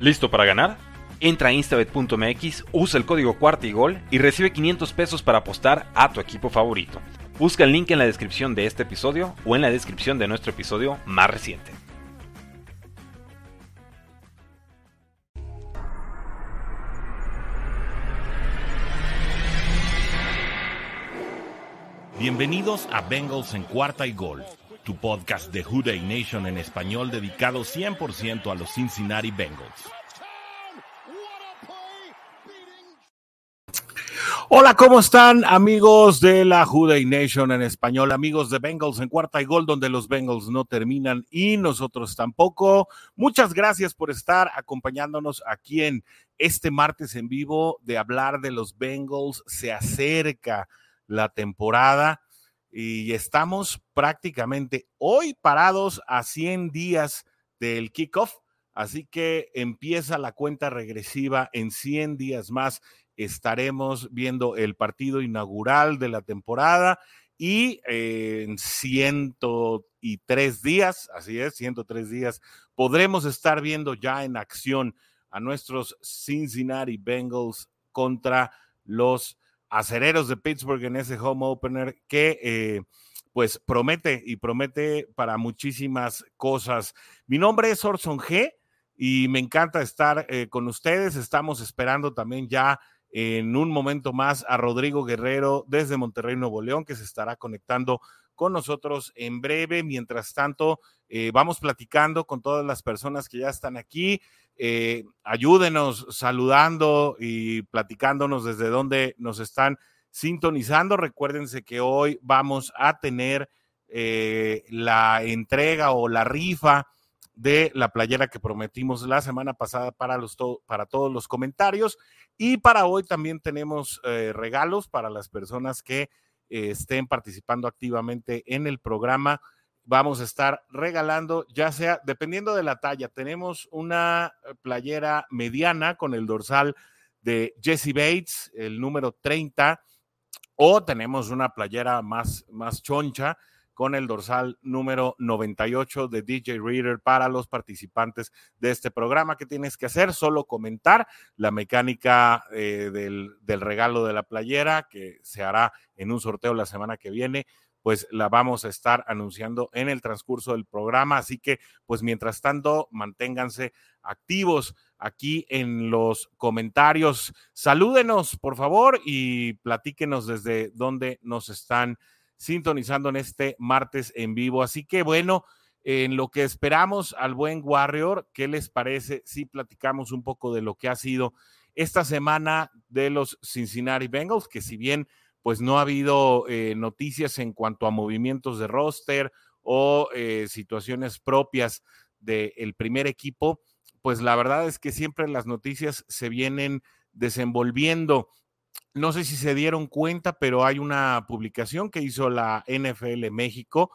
¿Listo para ganar? Entra a instabet.mx, usa el código cuarta y gol y recibe 500 pesos para apostar a tu equipo favorito. Busca el link en la descripción de este episodio o en la descripción de nuestro episodio más reciente. Bienvenidos a Bengals en cuarta y gol, tu podcast de Houday Nation en español dedicado 100% a los Cincinnati Bengals. Hola, ¿cómo están amigos de la Houday Nation en español? Amigos de Bengals en cuarta y gol, donde los Bengals no terminan y nosotros tampoco. Muchas gracias por estar acompañándonos aquí en este martes en vivo de hablar de los Bengals. Se acerca la temporada y estamos prácticamente hoy parados a 100 días del kickoff. Así que empieza la cuenta regresiva en 100 días más. Estaremos viendo el partido inaugural de la temporada y eh, en 103 días, así es, 103 días, podremos estar viendo ya en acción a nuestros Cincinnati Bengals contra los acereros de Pittsburgh en ese home opener que eh, pues promete y promete para muchísimas cosas. Mi nombre es Orson G y me encanta estar eh, con ustedes. Estamos esperando también ya en un momento más a Rodrigo Guerrero desde Monterrey, Nuevo León, que se estará conectando con nosotros en breve. Mientras tanto, eh, vamos platicando con todas las personas que ya están aquí. Eh, ayúdenos saludando y platicándonos desde dónde nos están sintonizando. Recuérdense que hoy vamos a tener eh, la entrega o la rifa de la playera que prometimos la semana pasada para, los para todos los comentarios. Y para hoy también tenemos eh, regalos para las personas que estén participando activamente en el programa vamos a estar regalando, ya sea, dependiendo de la talla, tenemos una eh, playera mediana con el dorsal de Jesse Bates, el número 30, o tenemos una playera más, más choncha con el dorsal número 98 de DJ Reader para los participantes de este programa. ¿Qué tienes que hacer? Solo comentar la mecánica eh, del, del regalo de la playera que se hará en un sorteo la semana que viene pues la vamos a estar anunciando en el transcurso del programa. Así que, pues mientras tanto, manténganse activos aquí en los comentarios. Salúdenos, por favor, y platíquenos desde dónde nos están sintonizando en este martes en vivo. Así que, bueno, en lo que esperamos al buen Warrior, ¿qué les parece si platicamos un poco de lo que ha sido esta semana de los Cincinnati Bengals, que si bien pues no ha habido eh, noticias en cuanto a movimientos de roster o eh, situaciones propias del primer equipo, pues la verdad es que siempre las noticias se vienen desenvolviendo. No sé si se dieron cuenta, pero hay una publicación que hizo la NFL México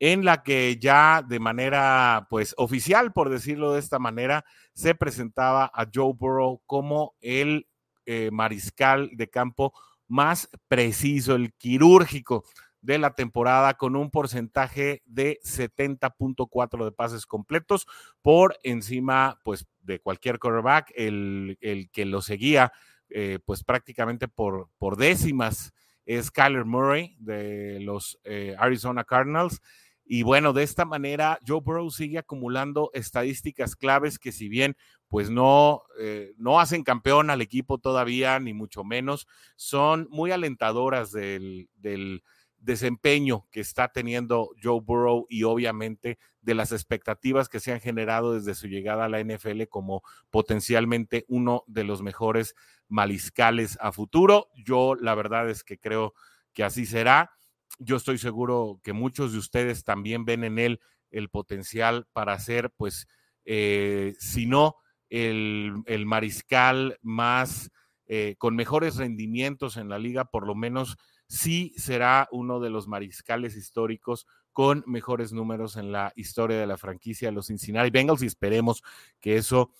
en la que ya de manera pues oficial, por decirlo de esta manera, se presentaba a Joe Burrow como el eh, mariscal de campo más preciso, el quirúrgico de la temporada con un porcentaje de 70.4 de pases completos por encima pues de cualquier quarterback, el, el que lo seguía eh, pues prácticamente por, por décimas es Kyler Murray de los eh, Arizona Cardinals. Y bueno, de esta manera, Joe Burrow sigue acumulando estadísticas claves que si bien pues no, eh, no hacen campeón al equipo todavía, ni mucho menos, son muy alentadoras del, desempeño que está teniendo Joe Burrow y obviamente de las expectativas que se han generado desde su llegada a la NFL como potencialmente uno de los mejores mariscales a futuro. Yo la verdad es que creo que así será yo estoy seguro que muchos de ustedes también ven en él el potencial para ser, pues, eh, si no, el, mariscal más, eh, con mejores rendimientos en la liga, por lo menos sí será uno de los mariscales históricos con mejores números en la historia de la franquicia de los Cincinnati Bengals y esperemos que eso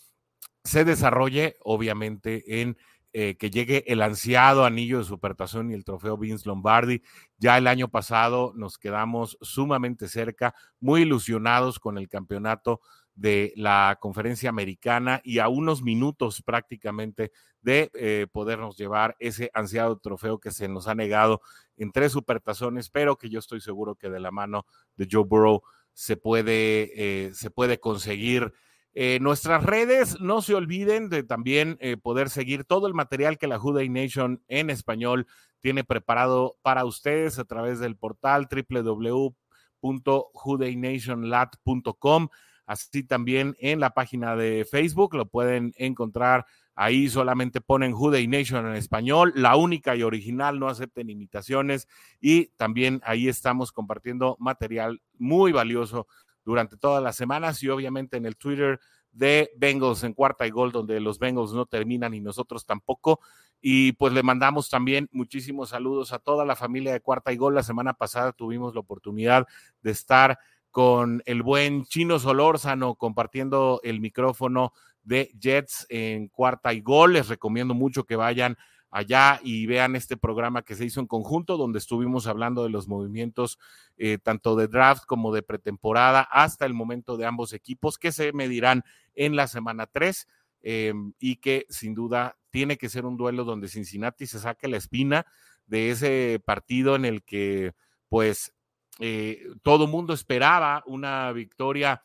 se desarrolle, obviamente, en eh, que llegue el ansiado anillo de supertazón y el trofeo Vince Lombardi. Ya el año pasado nos quedamos sumamente cerca, muy ilusionados con el campeonato de la conferencia americana y a unos minutos prácticamente de eh, podernos llevar ese ansiado trofeo que se nos ha negado en tres supertazones, pero que yo estoy seguro que de la mano de Joe Burrow se puede, eh, se puede conseguir. Eh, nuestras redes, no se olviden de también poder seguir todo el material que la Juday Nation en español tiene preparado para ustedes a través del portal www.judaynationlat.com así también en la página de Facebook, lo pueden encontrar. Ahí solamente ponen Juday Nation en español, la única y original, no acepten imitaciones. Y también ahí estamos compartiendo material muy valioso durante todas las semanas y obviamente en el Twitter de Bengals en cuarta y gol, donde los Bengals no terminan y nosotros tampoco. Y pues le mandamos también muchísimos saludos a toda la familia de cuarta y gol. La semana pasada tuvimos la oportunidad de estar con el buen Chino Solórzano compartiendo el micrófono de Jets en cuarta y gol. Les recomiendo mucho que vayan allá y vean este programa que se hizo en conjunto, donde estuvimos hablando de los movimientos eh, tanto de draft como de pretemporada hasta el momento de ambos equipos que se medirán en la semana 3 em, y que sin duda tiene que ser un duelo donde Cincinnati se saque la espina de ese partido en el que pues eh, todo mundo esperaba una victoria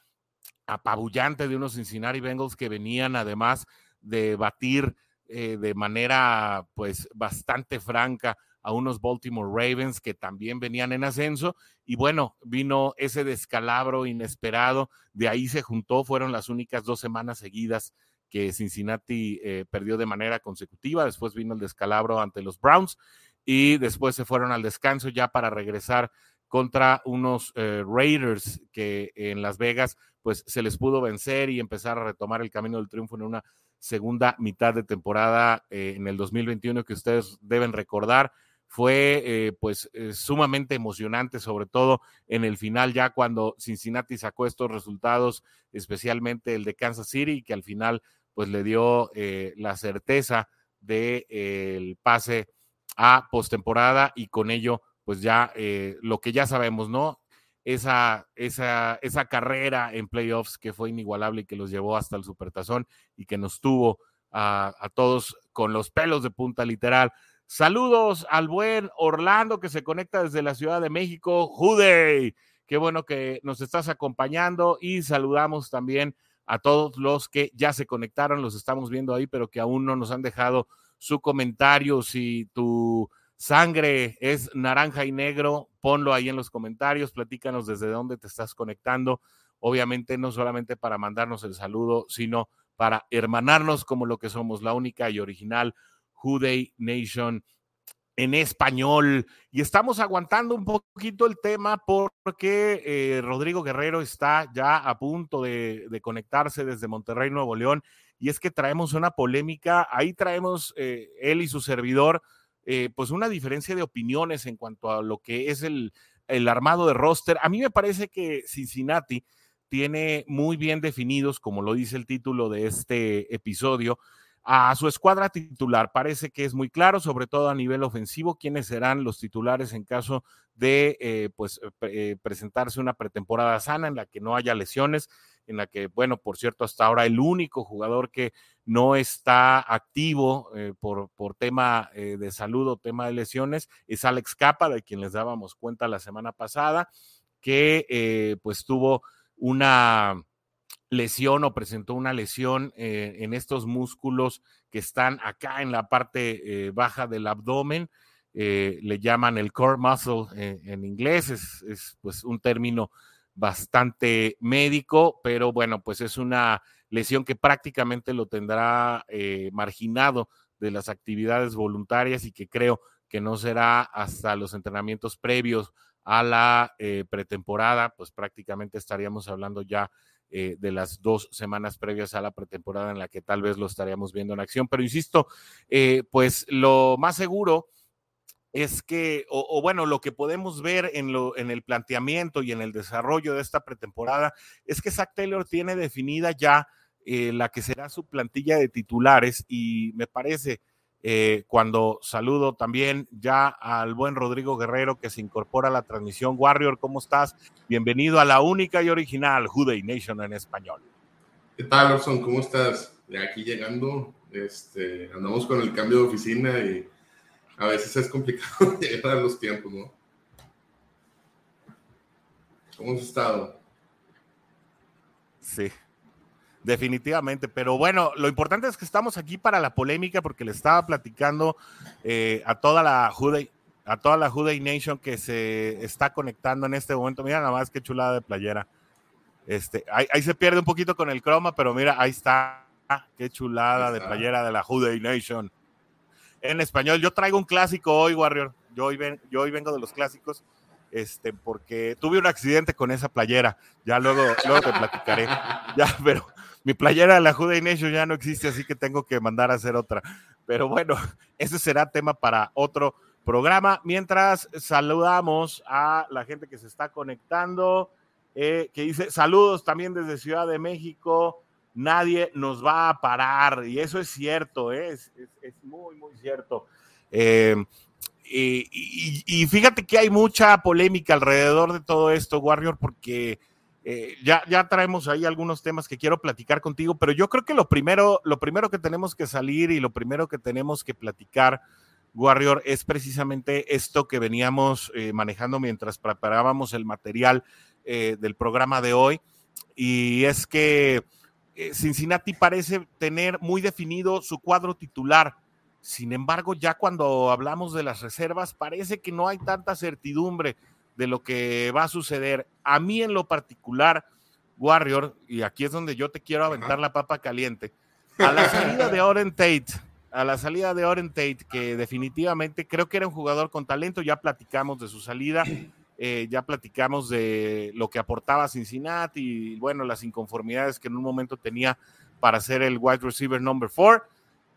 apabullante de unos Cincinnati Bengals que venían además de batir eh, de manera pues bastante franca a unos Baltimore Ravens que también venían en ascenso. Y bueno, vino ese descalabro inesperado, de ahí se juntó, fueron las únicas dos semanas seguidas que Cincinnati eh, perdió de manera consecutiva, después vino el descalabro ante los Browns y después se fueron al descanso ya para regresar contra unos eh, Raiders que en Las Vegas pues se les pudo vencer y empezar a retomar el camino del triunfo en una segunda mitad de temporada eh, en el 2021 que ustedes deben recordar. Fue eh, pues sumamente emocionante, sobre todo en el final ya cuando Cincinnati sacó estos resultados, especialmente el de Kansas City, que al final pues le dio la certeza del de, el pase a postemporada y con ello pues ya eh, lo que ya sabemos, ¿no? Esa, esa, esa carrera en playoffs que fue inigualable y que los llevó hasta el supertazón y que nos tuvo a, todos con los pelos de punta literal. Saludos al buen Orlando que se conecta desde la Ciudad de México. Jude, qué bueno que nos estás acompañando y saludamos también a todos los que ya se conectaron, los estamos viendo ahí, pero que aún no nos han dejado su comentario, si tu sangre es naranja y negro, ponlo ahí en los comentarios, platícanos desde dónde te estás conectando. Obviamente no solamente para mandarnos el saludo, sino para hermanarnos como lo que somos, la única y original Juday Nation en español. Y estamos aguantando un poquito el tema porque eh, Rodrigo Guerrero está ya a punto de, conectarse desde Monterrey, Nuevo León. Y es que traemos una polémica, ahí traemos eh, él y su servidor eh, pues una diferencia de opiniones en cuanto a lo que es el, el armado de roster. A mí me parece que Cincinnati tiene muy bien definidos, como lo dice el título de este episodio, a su escuadra titular. Parece que es muy claro, sobre todo a nivel ofensivo, quiénes serán los titulares en caso de eh, pues, eh, presentarse una pretemporada sana en la que no haya lesiones en la que, bueno, por cierto, hasta ahora el único jugador que no está activo eh, por, por, tema eh, de salud o tema de lesiones es Alex Capa, de quien les dábamos cuenta la semana pasada, que eh, pues tuvo una lesión o presentó una lesión en estos músculos que están acá en la parte baja del abdomen. le llaman el core muscle en inglés, es, es pues un término bastante médico, pero bueno, pues es una lesión que prácticamente lo tendrá eh, marginado de las actividades voluntarias y que creo que no será hasta los entrenamientos previos a la eh, pretemporada, pues prácticamente estaríamos hablando ya eh, de las dos semanas previas a la pretemporada en la que tal vez lo estaríamos viendo en acción. Pero insisto, pues lo más seguro es que, o, bueno, lo que podemos ver en, lo, en el planteamiento y en el desarrollo de esta pretemporada es que Zach Taylor tiene definida ya eh, la que será su plantilla de titulares y me parece, eh, cuando saludo también ya al buen Rodrigo Guerrero que se incorpora a la transmisión. Warrior, ¿cómo estás? Bienvenido a la única y original Juday Nation en español. ¿Qué tal, Orson? ¿Cómo estás? Aquí llegando, este, andamos con el cambio de oficina y a veces es complicado llegar a los tiempos, ¿no? ¿Cómo has estado? Sí, definitivamente. Pero bueno, lo importante es que estamos aquí para la polémica porque le estaba platicando eh, a toda la Juday, a toda la Juday Nation que se está conectando en este momento. Mira nada más qué chulada de playera. Este, ahí, se pierde un poquito con el croma, pero mira, ahí está. Qué chulada de playera de la Juday Nation. En español, yo traigo un clásico hoy, Warrior. Yo hoy, ven, yo hoy vengo de los clásicos este, porque tuve un accidente con esa playera. Ya luego, luego te platicaré. Ya, pero mi playera de la Juday Nation ya no existe, así que tengo que mandar a hacer otra. Pero bueno, ese será tema para otro programa. Mientras saludamos a la gente que se está conectando, eh, que dice saludos también desde Ciudad de México. Nadie nos va a parar, y eso es cierto, ¿eh? es, es, muy, muy cierto. Eh, y, fíjate que hay mucha polémica alrededor de todo esto, Warrior, porque eh, ya, traemos ahí algunos temas que quiero platicar contigo, pero yo creo que lo primero, lo primero que tenemos que salir y lo primero que tenemos que platicar, Warrior, es precisamente esto que veníamos eh, manejando mientras preparábamos el material eh, del programa de hoy, y es que Cincinnati parece tener muy definido su cuadro titular. Sin embargo, ya cuando hablamos de las reservas, parece que no hay tanta certidumbre de lo que va a suceder. A mí en lo particular, Warrior, y aquí es donde yo te quiero aventar la papa caliente, a la salida de Oren Tate, a la salida de Oren Tate, que definitivamente creo que era un jugador con talento, ya platicamos de su salida, eh, ya platicamos de lo que aportaba Cincinnati y bueno, las inconformidades que en un momento tenía para ser el wide receiver number four.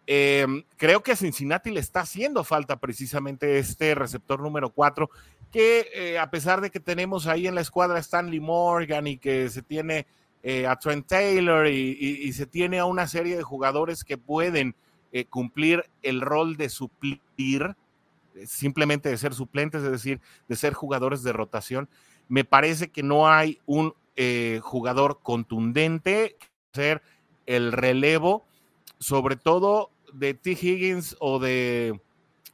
Em, creo que a Cincinnati le está haciendo falta precisamente este receptor número 4, que eh, a pesar de que tenemos ahí en la escuadra Stanley Morgan y que se tiene eh, a Trent Taylor y, se tiene a una serie de jugadores que pueden eh, cumplir el rol de suplir, simplemente de ser suplentes, es decir, de ser jugadores de rotación, me parece que no hay un jugador contundente que ser el relevo sobre todo de T. Higgins o de,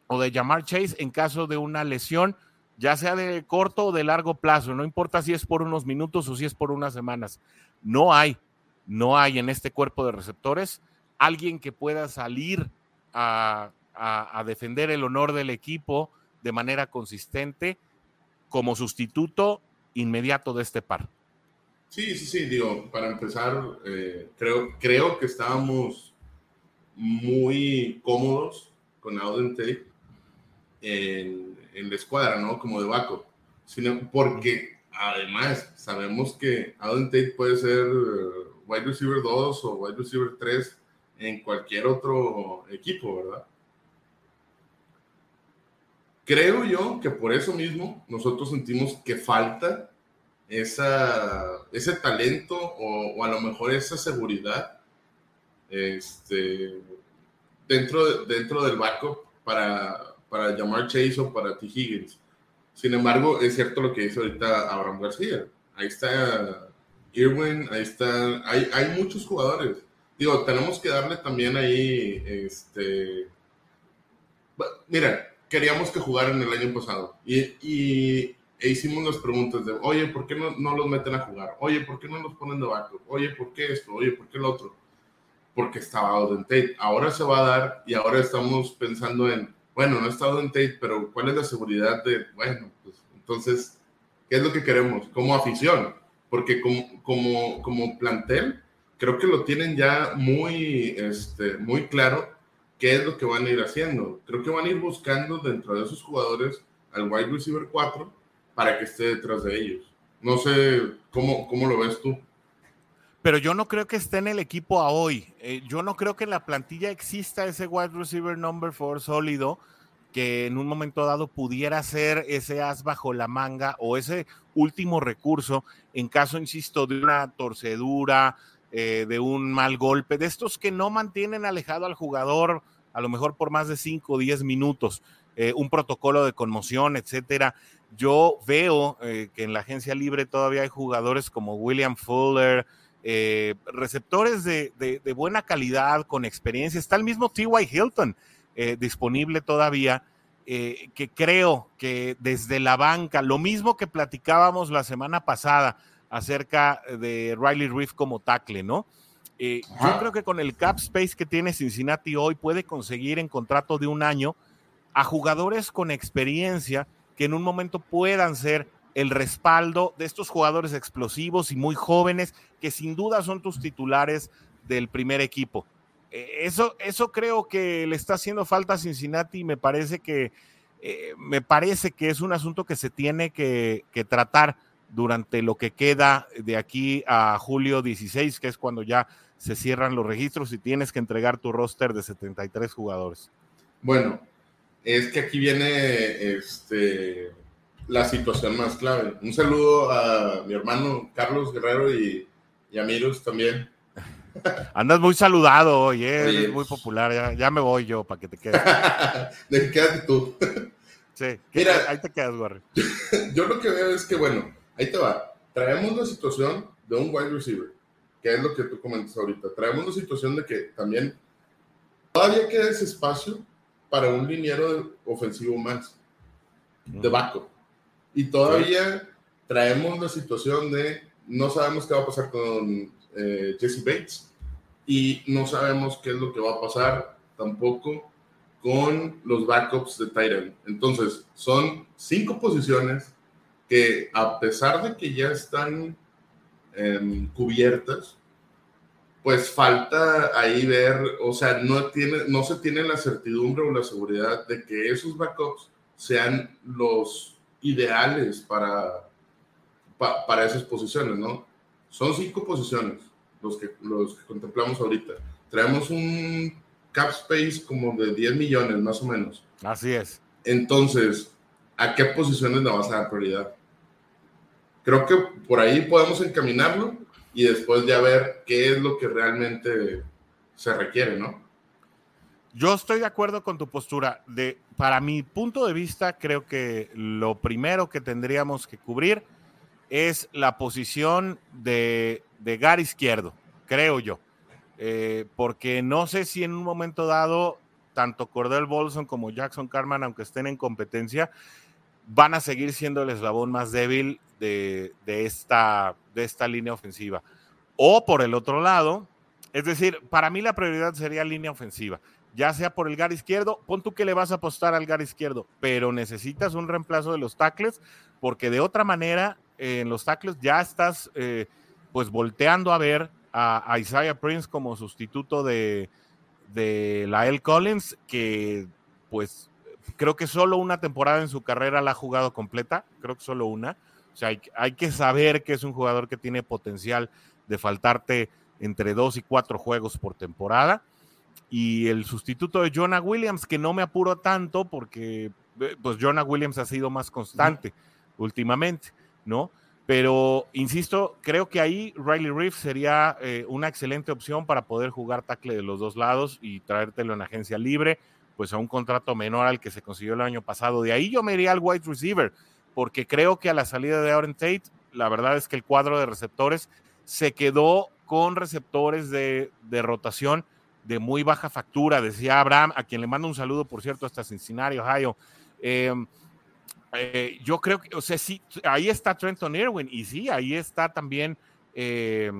o de Jamar Chase en caso de una lesión, ya sea de corto o de largo plazo, no importa si es por unos minutos o si es por unas semanas. No hay, no hay en este cuerpo de receptores alguien que pueda salir a, a, defender el honor del equipo de manera consistente como sustituto inmediato de este par. Sí, sí, sí, digo, para empezar, eh, creo, creo que estábamos muy cómodos con Auden Tate en, la escuadra, ¿no? Como de Baco. Porque además sabemos que Auden Tate puede ser eh, wide receiver 2 o wide receiver 3 en cualquier otro equipo, ¿verdad? Creo yo que por eso mismo nosotros sentimos que falta esa, ese talento o, o a lo mejor esa seguridad este, dentro, dentro del barco para, para llamar Chase o para T. Higgins. Sin embargo, es cierto lo que dice ahorita Abraham García. Ahí está Irwin, ahí está, hay, hay muchos jugadores. Digo, tenemos que darle también ahí, este, mira, queríamos que jugaran el año pasado y, y e hicimos las preguntas de, oye, ¿por qué no, no, los meten a jugar? Oye, ¿por qué no los ponen de backup? Oye, ¿por qué esto? Oye, ¿por qué lo otro? Porque estaba Auden Tate. Ahora se va a dar y ahora estamos pensando en, bueno, no está Auden Tate, pero ¿cuál es la seguridad de, bueno, pues entonces, ¿qué es lo que queremos como afición? Porque como, como, como plantel, creo que lo tienen ya muy, este, muy claro qué es lo que van a ir haciendo. Creo que van a ir buscando dentro de esos jugadores al wide receiver 4 para que esté detrás de ellos. No sé cómo, cómo lo ves tú pero yo no creo que esté en el equipo a hoy. Eh, yo no creo que en la plantilla exista ese wide receiver number four sólido que en un momento dado pudiera ser ese as bajo la manga o ese último recurso en caso, insisto, de una torcedura, eh, de un mal golpe, de estos que no mantienen alejado al jugador a lo mejor por más de 5 o 10 minutos, eh, un protocolo de conmoción, etcétera. Yo veo que en la agencia libre todavía hay jugadores como William Fuller, eh, receptores de, buena calidad, con experiencia. Está el mismo T.Y. Hilton eh, disponible todavía, eh, que creo que desde la banca, lo mismo que platicábamos la semana pasada acerca de Riley Reef como tackle, ¿no? yo creo que con el cap space que tiene Cincinnati hoy puede conseguir en contrato de un año a jugadores con experiencia que en un momento puedan ser el respaldo de estos jugadores explosivos y muy jóvenes que sin duda son tus titulares del primer equipo. Eh, eso, eso creo que le está haciendo falta a Cincinnati y me parece que, eh, me parece que es un asunto que se tiene que, que, tratar durante lo que queda de aquí a julio 16, que es cuando ya se cierran los registros y tienes que entregar tu roster de 73 jugadores. Bueno, es que aquí viene este la situación más clave. Un saludo a mi hermano Carlos Guerrero y, y a también. Andas muy saludado hoy, ¿eh? muy popular. Ya, me voy yo para que te quedes. De quédate tú. Sí, Mira, ahí te quedas, Warren. Yo lo que veo es que, bueno, ahí te va. Traemos la situación de un wide receiver, que es lo que tú comentas ahorita. Traemos la situación de que también todavía queda ese espacio para un liniero ofensivo más, de backup. Y todavía traemos la situación de no sabemos qué va a pasar con eh, Jesse Bates y no sabemos qué es lo que va a pasar tampoco con los backups de Tyrant. Entonces, son cinco posiciones que a pesar de que ya están em, cubiertas, pues falta ahí ver, o sea, no, tiene, no se tiene la certidumbre o la seguridad de que esos backups sean los ideales para, para esas posiciones, ¿no? Son cinco posiciones los que, los que contemplamos ahorita. Traemos un cap space como de 10 millones más o menos. Así es. Entonces, ¿a qué posiciones le vas a dar prioridad? Creo que por ahí podemos encaminarlo y después ya ver qué es lo que realmente se requiere, ¿no? Yo estoy de acuerdo con tu postura. De, para mi punto de vista, creo que lo primero que tendríamos que cubrir es la posición de, de Gar izquierdo, creo yo. Eh, porque no sé si en un momento dado, tanto Cordell Bolson como Jackson Carman, aunque estén en competencia, van a seguir siendo el eslabón más débil de, de, esta, de esta línea ofensiva. O por el otro lado, es decir, para mí la prioridad sería línea ofensiva ya sea por el gar izquierdo, pon tú que le vas a apostar al gar izquierdo, pero necesitas un reemplazo de los tackles, porque de otra manera, en los tackles ya estás eh, pues volteando a ver a, Isaiah Prince como sustituto de, de Lael Collins, que pues creo que solo una temporada en su carrera la ha jugado completa, creo que solo una. O sea, hay, hay que saber que es un jugador que tiene potencial de faltarte entre dos y cuatro juegos por temporada. Y el sustituto de Jonah Williams, que no me apuro tanto porque eh, pues Jonah Williams ha sido más constante últimamente, ¿no? Pero, insisto, creo que ahí Riley Reef sería eh, una excelente opción para poder jugar tackle de los dos lados y traértelo en agencia libre, pues a un contrato menor al que se consiguió el año pasado. De ahí yo me iría al wide receiver, porque creo que a la salida de Aaron Tate, la verdad es que el cuadro de receptores se quedó con receptores de, de rotación de muy baja factura, decía Abraham, a quien le mando un saludo, por cierto, hasta Cincinnati, Ohio. Em, eh, yo creo que, o sea, sí, ahí está Trenton Irwin y sí, ahí está también eh,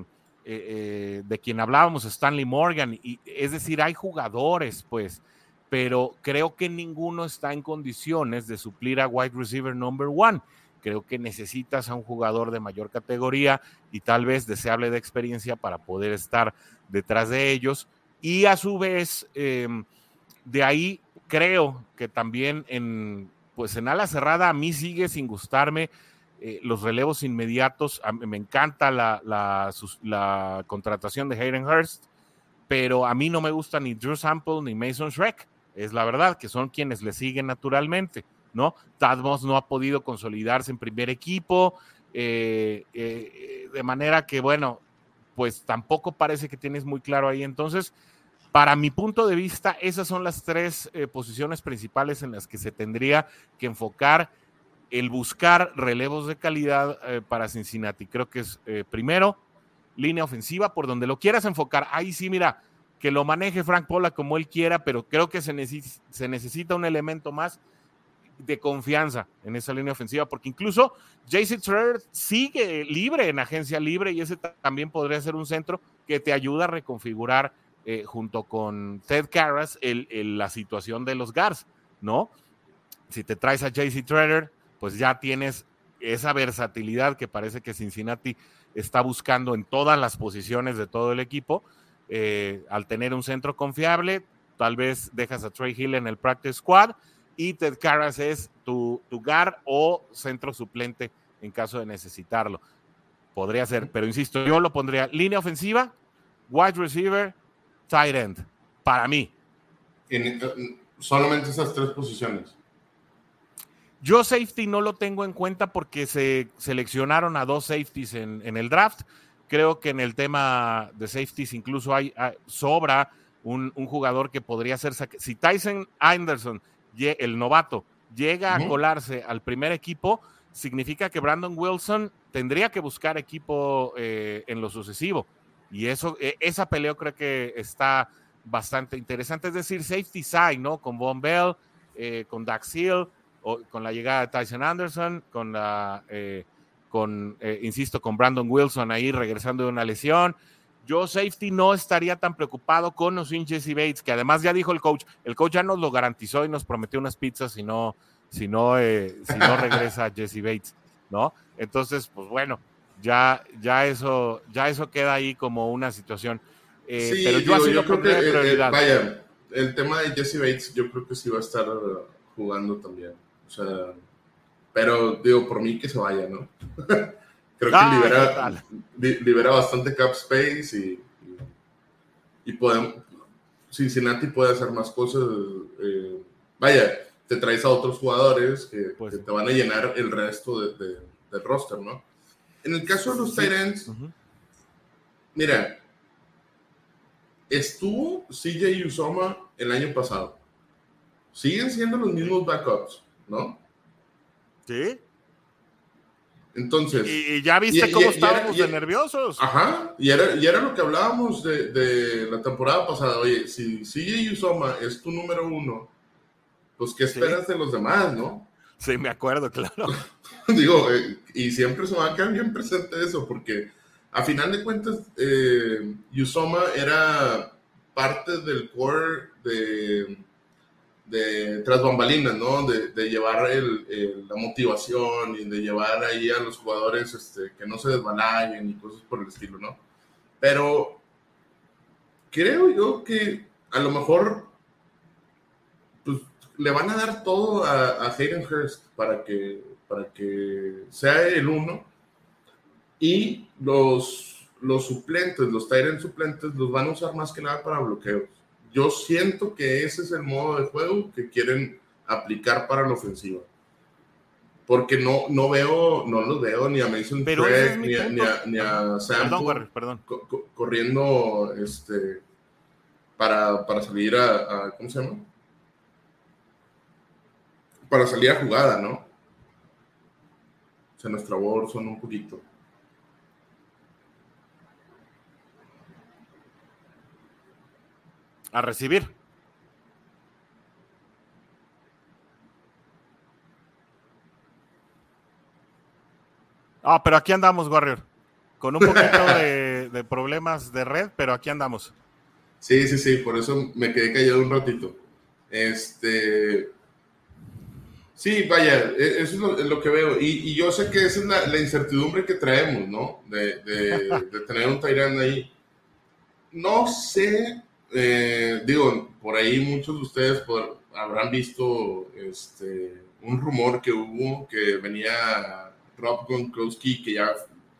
eh, de quien hablábamos, Stanley Morgan, y, es decir, hay jugadores, pues, pero creo que ninguno está en condiciones de suplir a wide receiver number one. Creo que necesitas a un jugador de mayor categoría y tal vez deseable de experiencia para poder estar detrás de ellos y a su vez, de ahí creo que también en, pues en ala cerrada a mí sigue sin gustarme eh, los relevos inmediatos. me encanta la, contratación de Hayden Hurst, pero a mí no me gusta ni Drew Sample ni Mason Shrek. Es la verdad, que son quienes le siguen naturalmente, ¿no? Tad no ha podido consolidarse en primer equipo, eh, eh, de manera que, bueno, pues tampoco parece que tienes muy claro ahí. Entonces, para mi punto de vista, esas son las tres eh, posiciones principales en las que se tendría que enfocar el buscar relevos de calidad eh, para Cincinnati. Creo que es eh, primero línea ofensiva, por donde lo quieras enfocar. Ahí sí, mira, que lo maneje Frank Pola como él quiera, pero creo que se, necesita un elemento más de confianza en esa línea ofensiva, porque incluso JC Treader sigue libre en agencia libre y ese también podría ser un centro que te ayuda a reconfigurar eh, junto con Ted Karras la situación de los Gars, ¿no? Si te traes a JC Treader, pues ya tienes esa versatilidad que parece que Cincinnati está buscando en todas las posiciones de todo el equipo. Eh, al tener un centro confiable, tal vez dejas a Trey Hill en el practice squad y Ted Karras es tu, tu o centro suplente en caso de necesitarlo. Podría ser, pero insisto, yo lo pondría línea ofensiva, wide receiver, tight end, para mí. En, solamente esas tres posiciones. Yo safety no lo tengo en cuenta porque se seleccionaron a dos safeties en, en el draft. Creo que en el tema de safeties incluso hay, sobra un, un, jugador que podría ser... Si Tyson Anderson el novato llega a colarse al primer equipo, significa que Brandon Wilson tendría que buscar equipo eh, en lo sucesivo. Y eso, e, esa pelea creo que está bastante interesante. Es decir, safety side, ¿no? Con Von Bell, eh, con Dax Hill, o, con la llegada de Tyson Anderson, con la, eh, con, insisto, con Brandon Wilson ahí regresando de una lesión. Yo, safety, no estaría tan preocupado con o sin Jesse Bates, que además ya dijo el coach, el coach ya nos lo garantizó y nos prometió unas pizzas si no, si no, eh, si no regresa Jesse Bates, ¿no? Entonces, pues bueno, ya, ya, eso, ya eso queda ahí como una situación. Eh, sí, pero yo, así lo creo que, eh, vaya, el tema de Jesse Bates, yo creo que sí va a estar jugando también. O sea, pero digo, por mí que se vaya, ¿no? Creo que ah, libera, libera bastante cap space y, y, podemos, Cincinnati puede hacer más cosas. Eh, vaya, te traes a otros jugadores que, pues te van a llenar el resto de, del roster, ¿no? En el caso de los Tyrants, mira, estuvo CJ Usoma el año pasado. Siguen siendo los mismos backups, ¿no? Sí. Entonces. Y, ya viste cómo estábamos de nerviosos. Ajá, y era, y era lo que hablábamos de, de, la temporada pasada. Oye, si CJ Usoma es tu número uno, pues ¿qué esperas de los demás, no? Sí, me acuerdo, claro. Digo, eh, y siempre se va a quedar bien presente eso, porque a final de cuentas, eh, Usoma era parte del core de de tras bambalinas, ¿no? De, llevar el, la motivación y de llevar ahí a los jugadores este, que no se desbalayen y cosas por el estilo, ¿no? Pero creo yo que a lo mejor pues, le van a dar todo a, a Hayden Hurst para que, para que sea el uno y los, los suplentes, los Tyrant suplentes, los van a usar más que nada para bloqueos yo siento que ese es el modo de juego que quieren aplicar para la ofensiva. Porque no, no veo, no los veo ni a Mason Trek, ni, a, ni, Sam corriendo este, para, para salir a, ¿cómo se llama? Para salir a jugada, ¿no? O sea, nuestra voz son un poquito. a recibir. Ah, pero aquí andamos, Warrior. Con un poquito de, problemas de red, pero aquí andamos. Sí, sí, sí, por eso me quedé callado un ratito. Este. Sí, vaya, e, eso es lo, que veo. Y, yo sé que esa es la, incertidumbre que traemos, ¿no? De, de tener un Tyrant ahí. No sé eh, digo, por ahí muchos de ustedes habrán visto este, un rumor que hubo que venía Rob Gronkowski que ya,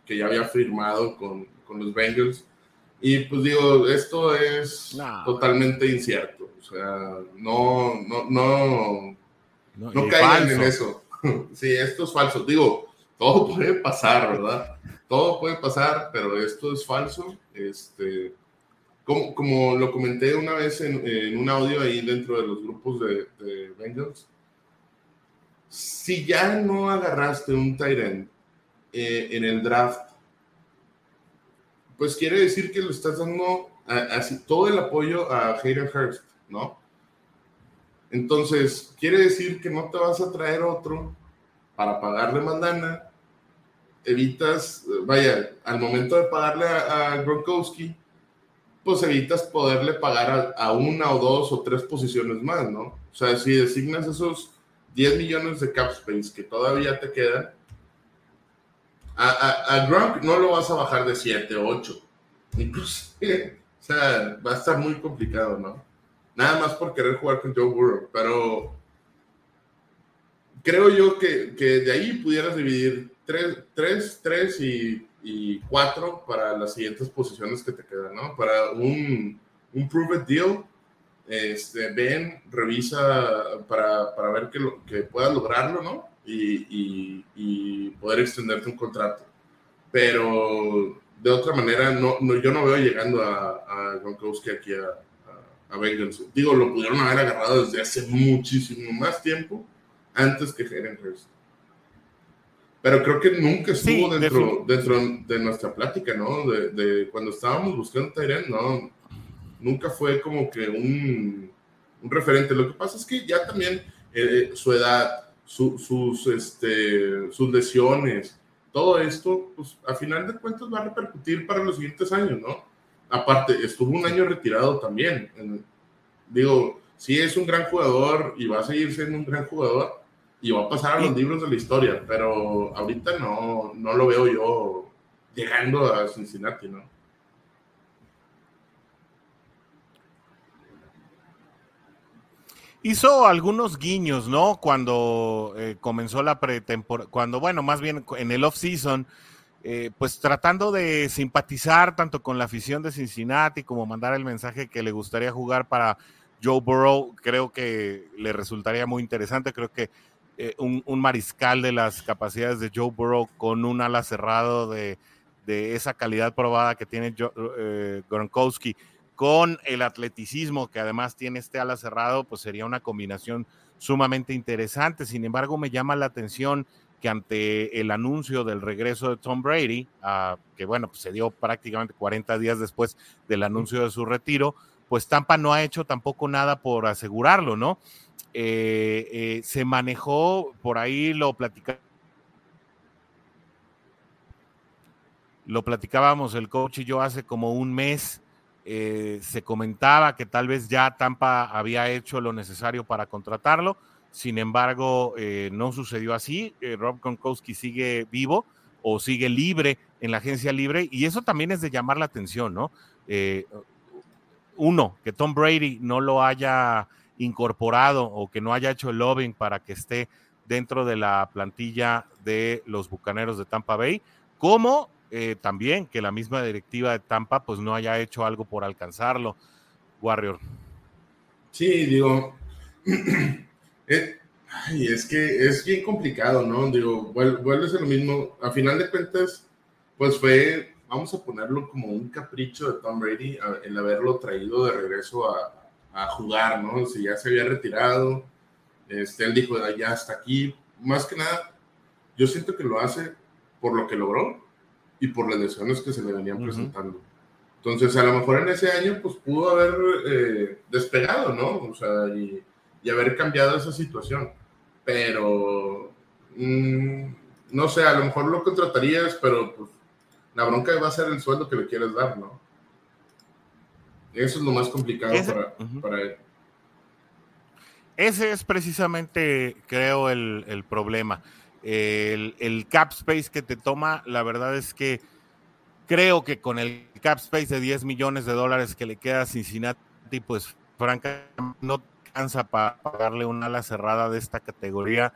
que ya había firmado con, con los Bengals. Y pues digo, esto es totalmente incierto. O sea, no, no, no, no, caigan en eso. sí, esto es falso. Digo, todo puede pasar, ¿verdad? Todo puede pasar, pero esto es falso. Este, como, lo comenté una vez en, un audio ahí dentro de los grupos de, de Bengals, si ya no agarraste un Tyrant eh, en el draft, pues quiere decir que le estás dando así todo el apoyo a Hayden Hurst, ¿no? Entonces, quiere decir que no te vas a traer otro para pagarle mandana. Evitas, vaya, al momento de pagarle a, Gronkowski, pues evitas poderle pagar a, una o dos o tres posiciones más, ¿no? O sea, si designas esos 10 millones de cap space que todavía te quedan, a, Gronk no lo vas a bajar de 7 o 8. Incluso, o sea, va a estar muy complicado, ¿no? Nada más por querer jugar con Joe Burrow, pero creo yo que, que de ahí pudieras dividir 3, 3, 3 y, y 4 para las siguientes posiciones que te quedan, ¿no? Para un, un prove deal, este, ven, revisa para, para ver que, lo, que puedas lograrlo, ¿no? y, poder extenderte un contrato. Pero de otra manera, no, yo no veo llegando a, a Gronkowski aquí a, a, Digo, lo pudieron haber agarrado desde hace muchísimo más tiempo antes que Jalen Hurst. Pero creo que nunca estuvo dentro, dentro de nuestra plática, ¿no? De, cuando estábamos buscando Tyrant, no. Nunca fue como que un, un, referente. Lo que pasa es que ya también eh, su edad, sus, este, sus lesiones, todo esto, pues a final de cuentas va a repercutir para los siguientes años, ¿no? Aparte, estuvo un año retirado también. digo, sí es un gran jugador y va a seguir siendo un gran jugador y va a pasar a los libros de la historia, pero ahorita no, no lo veo yo llegando a Cincinnati, ¿no? Hizo algunos guiños, ¿no? Cuando eh, comenzó la pretemporada, cuando, bueno, más bien en el off-season, eh, pues tratando de simpatizar tanto con la afición de Cincinnati como mandar el mensaje que le gustaría jugar para Joe Burrow, creo que le resultaría muy interesante. Creo que eh, un, mariscal de las capacidades de Joe Burrow con un ala cerrado de, de esa calidad probada que tiene Gronkowski con el atleticismo que además tiene este ala cerrado, pues sería una combinación sumamente interesante. Sin embargo, me llama la atención que ante el anuncio del regreso de Tom Brady, ah, que bueno, pues se dio prácticamente 40 días después del anuncio de su retiro, pues Tampa no ha hecho tampoco nada por asegurarlo, ¿no? Eh, eh, se manejó, por ahí lo platicamos. Lo platicábamos el coach y yo hace como un mes, eh, se comentaba que tal vez ya Tampa había hecho lo necesario para contratarlo, sin embargo, eh, no sucedió así. Eh, Rob Gronkowski sigue vivo o sigue libre en la agencia libre y eso también es de llamar la atención, ¿no? uno, que Tom Brady no lo haya incorporado o que no haya hecho el lobbying para que esté dentro de la plantilla de los Bucaneros de Tampa Bay, como eh, también que la misma directiva de Tampa pues no haya hecho algo por alcanzarlo, Warrior. Sí, digo, eh, es que es bien complicado, ¿no? Digo, vuelve a ser lo mismo. A final de cuentas, pues fue, vamos a ponerlo como un capricho de Tom Brady el haberlo traído de regreso a, jugar, ¿no? Si ya se había retirado, este, él dijo, ya hasta aquí. Más que nada, yo siento que lo hace por lo que logró y por las lesiones que se le venían presentando. Entonces, a lo mejor en ese año, pues pudo haber eh, despegado, ¿no? O sea, y, y, haber cambiado esa situación. Pero, mm, no sé, a lo mejor lo contratarías, pero pues la bronca va a ser el sueldo que le quieres dar, ¿no? Eso es lo más complicado para, para, él. Ese es precisamente, creo, el, el problema el, cap space que te toma, la verdad es que creo que con el cap space de 10 millones de dólares que le queda a Cincinnati, pues francamente no alcanza para pagarle una ala cerrada de esta categoría.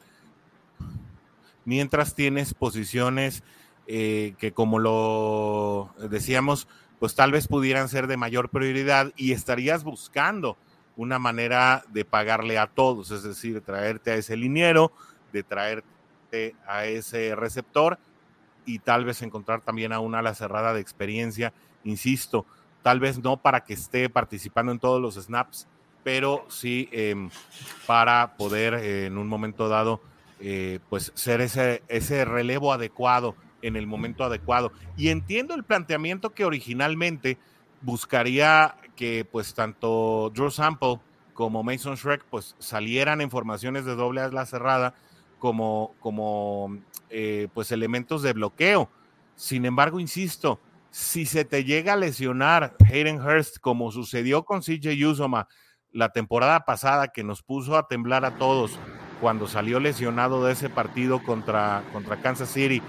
Mientras tienes posiciones eh, que como lo decíamos, pues tal vez pudieran ser de mayor prioridad y estarías buscando una manera de pagarle a todos, es decir, traerte a ese liniero, de traerte a ese receptor y tal vez encontrar también a una ala cerrada de experiencia, insisto, tal vez no para que esté participando en todos los snaps, pero sí em, para poder eh, en un momento dado, eh, pues ser ese, ese relevo adecuado en el momento adecuado. Y entiendo el planteamiento que originalmente buscaría que pues tanto Drew Sample como Mason Shrek pues salieran en formaciones de doble ala cerrada como, como eh, pues elementos de bloqueo. Sin embargo, insisto, si se te llega a lesionar Hayden Hurst como sucedió con CJ Uzoma la temporada pasada que nos puso a temblar a todos cuando salió lesionado de ese partido contra, contra Kansas City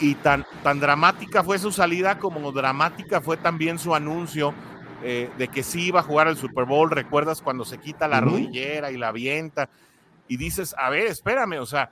y tan, tan dramática fue su salida como dramática fue también su anuncio eh, de que sí iba a jugar el Super Bowl. ¿Recuerdas cuando se quita la rodillera y la avienta? Y dices, a ver, espérame, o sea,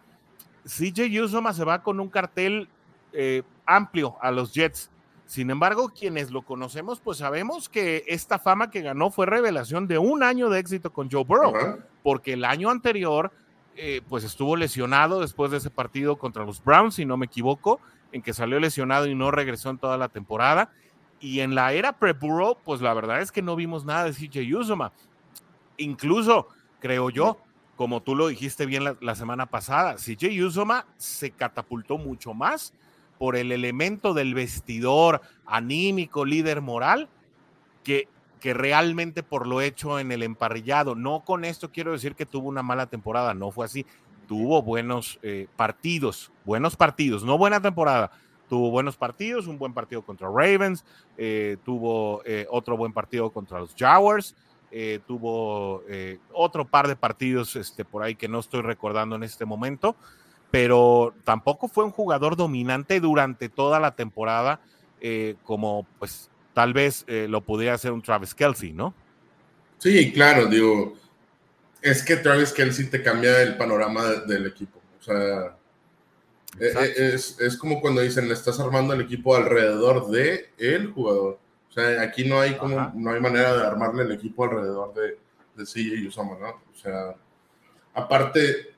CJ Usoma se va con un cartel eh, amplio a los Jets. Sin embargo, quienes lo conocemos, pues sabemos que esta fama que ganó fue revelación de un año de éxito con Joe Burrow, porque el año anterior, eh, pues estuvo lesionado después de ese partido contra los Browns, si no me equivoco, en que salió lesionado y no regresó en toda la temporada. Y en la era pre-Burrow, pues la verdad es que no vimos nada de CJ Uzoma. Incluso, creo yo, como tú lo dijiste bien la, semana pasada, CJ Uzoma se catapultó mucho más por el elemento del vestidor anímico, líder moral, que, que realmente por lo hecho en el emparrillado. No con esto quiero decir que tuvo una mala temporada, no fue así. Tuvo buenos eh, partidos, buenos partidos, no buena temporada, tuvo buenos partidos, un buen partido contra Ravens, eh, tuvo eh, otro buen partido contra los Jaguars, eh, tuvo otro par de partidos este, por ahí que no estoy recordando en este momento, pero tampoco fue un jugador dominante durante toda la temporada como pues tal vez lo pudiera hacer un Travis Kelsey, ¿no? Sí, claro, digo, es que Travis Kelsey te cambia el panorama del equipo, o sea eh, eh, es, es, como cuando dicen, le estás armando el equipo alrededor de el jugador. O sea, aquí no hay como, no hay manera de armarle el equipo alrededor de, de CJ Usama, ¿no? O sea, aparte,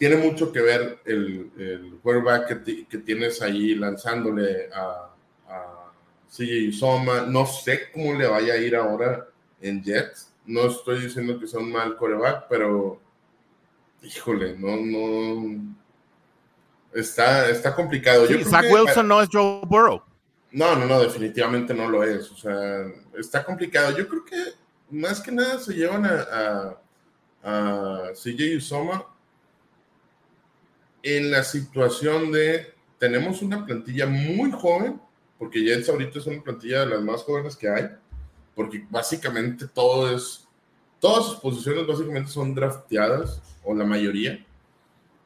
tiene mucho que ver el, el quarterback que, que, tienes ahí lanzándole a, a CJ Usoma. No sé cómo le vaya a ir ahora en Jets. No estoy diciendo que sea un mal quarterback, pero híjole, no, no, Está, está complicado. Zach Wilson no es Joe Burrow. No, no, no, definitivamente no lo es. O sea, está complicado. Yo creo que más que nada se llevan a, a, CJ Usoma en la situación de tenemos una plantilla muy joven, porque Jets ahorita es una plantilla de las más jóvenes que hay, porque básicamente todo es, todas sus posiciones básicamente son drafteadas, o la mayoría.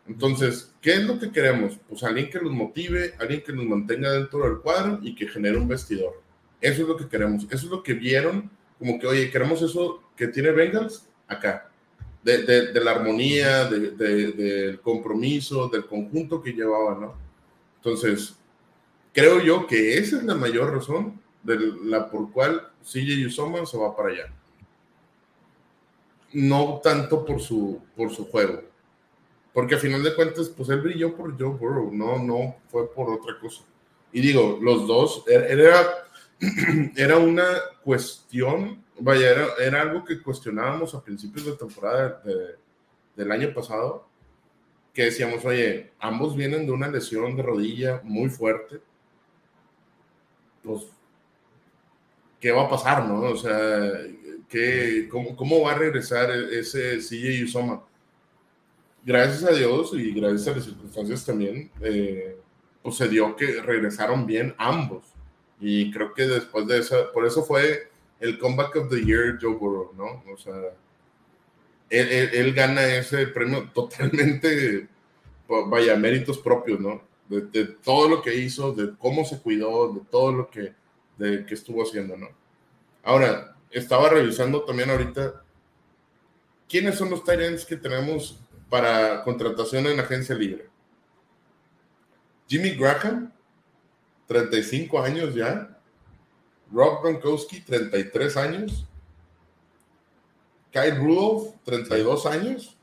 Entonces, ¿qué es lo que queremos? Pues alguien que nos motive, alguien que nos mantenga dentro del cuadro y que genere un vestidor. Eso es lo que queremos. Eso es lo que vieron, como que, oye, queremos eso que tiene Bengals acá. De, la armonía, del compromiso, del conjunto que llevaban, ¿no? Entonces, creo yo que esa es la mayor razón de la por cual CJ Usoma se va para allá. No tanto por su, por su juego porque a final de cuentas, pues él brilló por Joe Burrow, no, no fue por otra cosa. Y digo, los dos, er, era, era una cuestión, vaya, era, era algo que cuestionábamos a principios de temporada del año pasado, que decíamos, oye, ambos vienen de una lesión de rodilla muy fuerte, pues, ¿qué va a pasar, no? O sea, ¿qué, cómo, ¿cómo va a regresar ese CJ Usoma? gracias a Dios y gracias a las circunstancias también, eh, pues se dio que regresaron bien ambos. Y creo que después de eso, por eso fue el comeback of the year Joe Burrow, ¿no? O sea, él, gana ese premio totalmente, vaya, méritos propios, ¿no? De, todo lo que hizo, de cómo se cuidó, de todo lo que, de, que estuvo haciendo, ¿no? Ahora, estaba revisando también ahorita quiénes son los Tyrants que tenemos para contratación en agencia libre. Jimmy Graham, 35 años ya. Rob Gronkowski, 33 años. Kyle Rudolph, 32 años.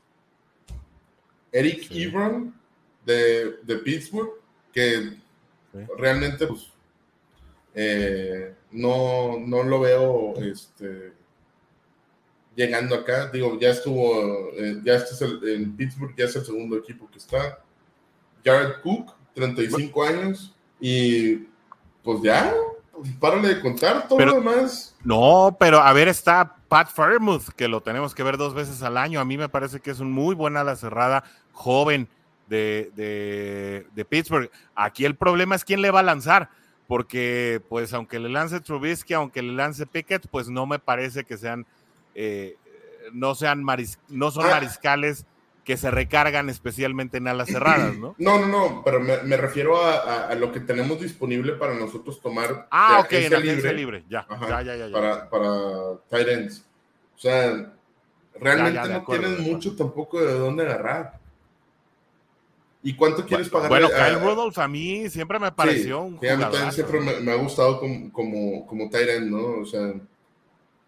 Eric Ebron de, Pittsburgh, que realmente pues, eh, no, no lo veo este, llegando acá. Digo, ya estuvo, eh, ya este es el, en Pittsburgh, ya es el segundo equipo que está. Jared Cook, 35 años. Y pues ya, párale de contar todo lo demás. No, pero a ver, está Pat Fairmouth, que lo tenemos que ver dos veces al año. A mí me parece que es un muy buena ala cerrada, joven de, de, Pittsburgh. Aquí el problema es quién le va a lanzar, porque pues aunque le lance Trubisky, aunque le lance Pickett, pues no me parece que sean, eh, no sean no son ah. mariscales que se recargan especialmente en alas cerradas, ¿no? No, no, no, pero me, refiero a, lo que tenemos disponible para nosotros tomar. Ah, ok, en libre, libre, ya, ya, ya, ya, Para, para tight ends. O sea, realmente no tienen mucho tampoco de dónde agarrar. ¿Y cuánto quieres pagar? Bueno, Kyle Rudolph a mí siempre me pareció un jugador. a mí también siempre me, ha gustado como, como, como Tyrant, ¿no? O sea,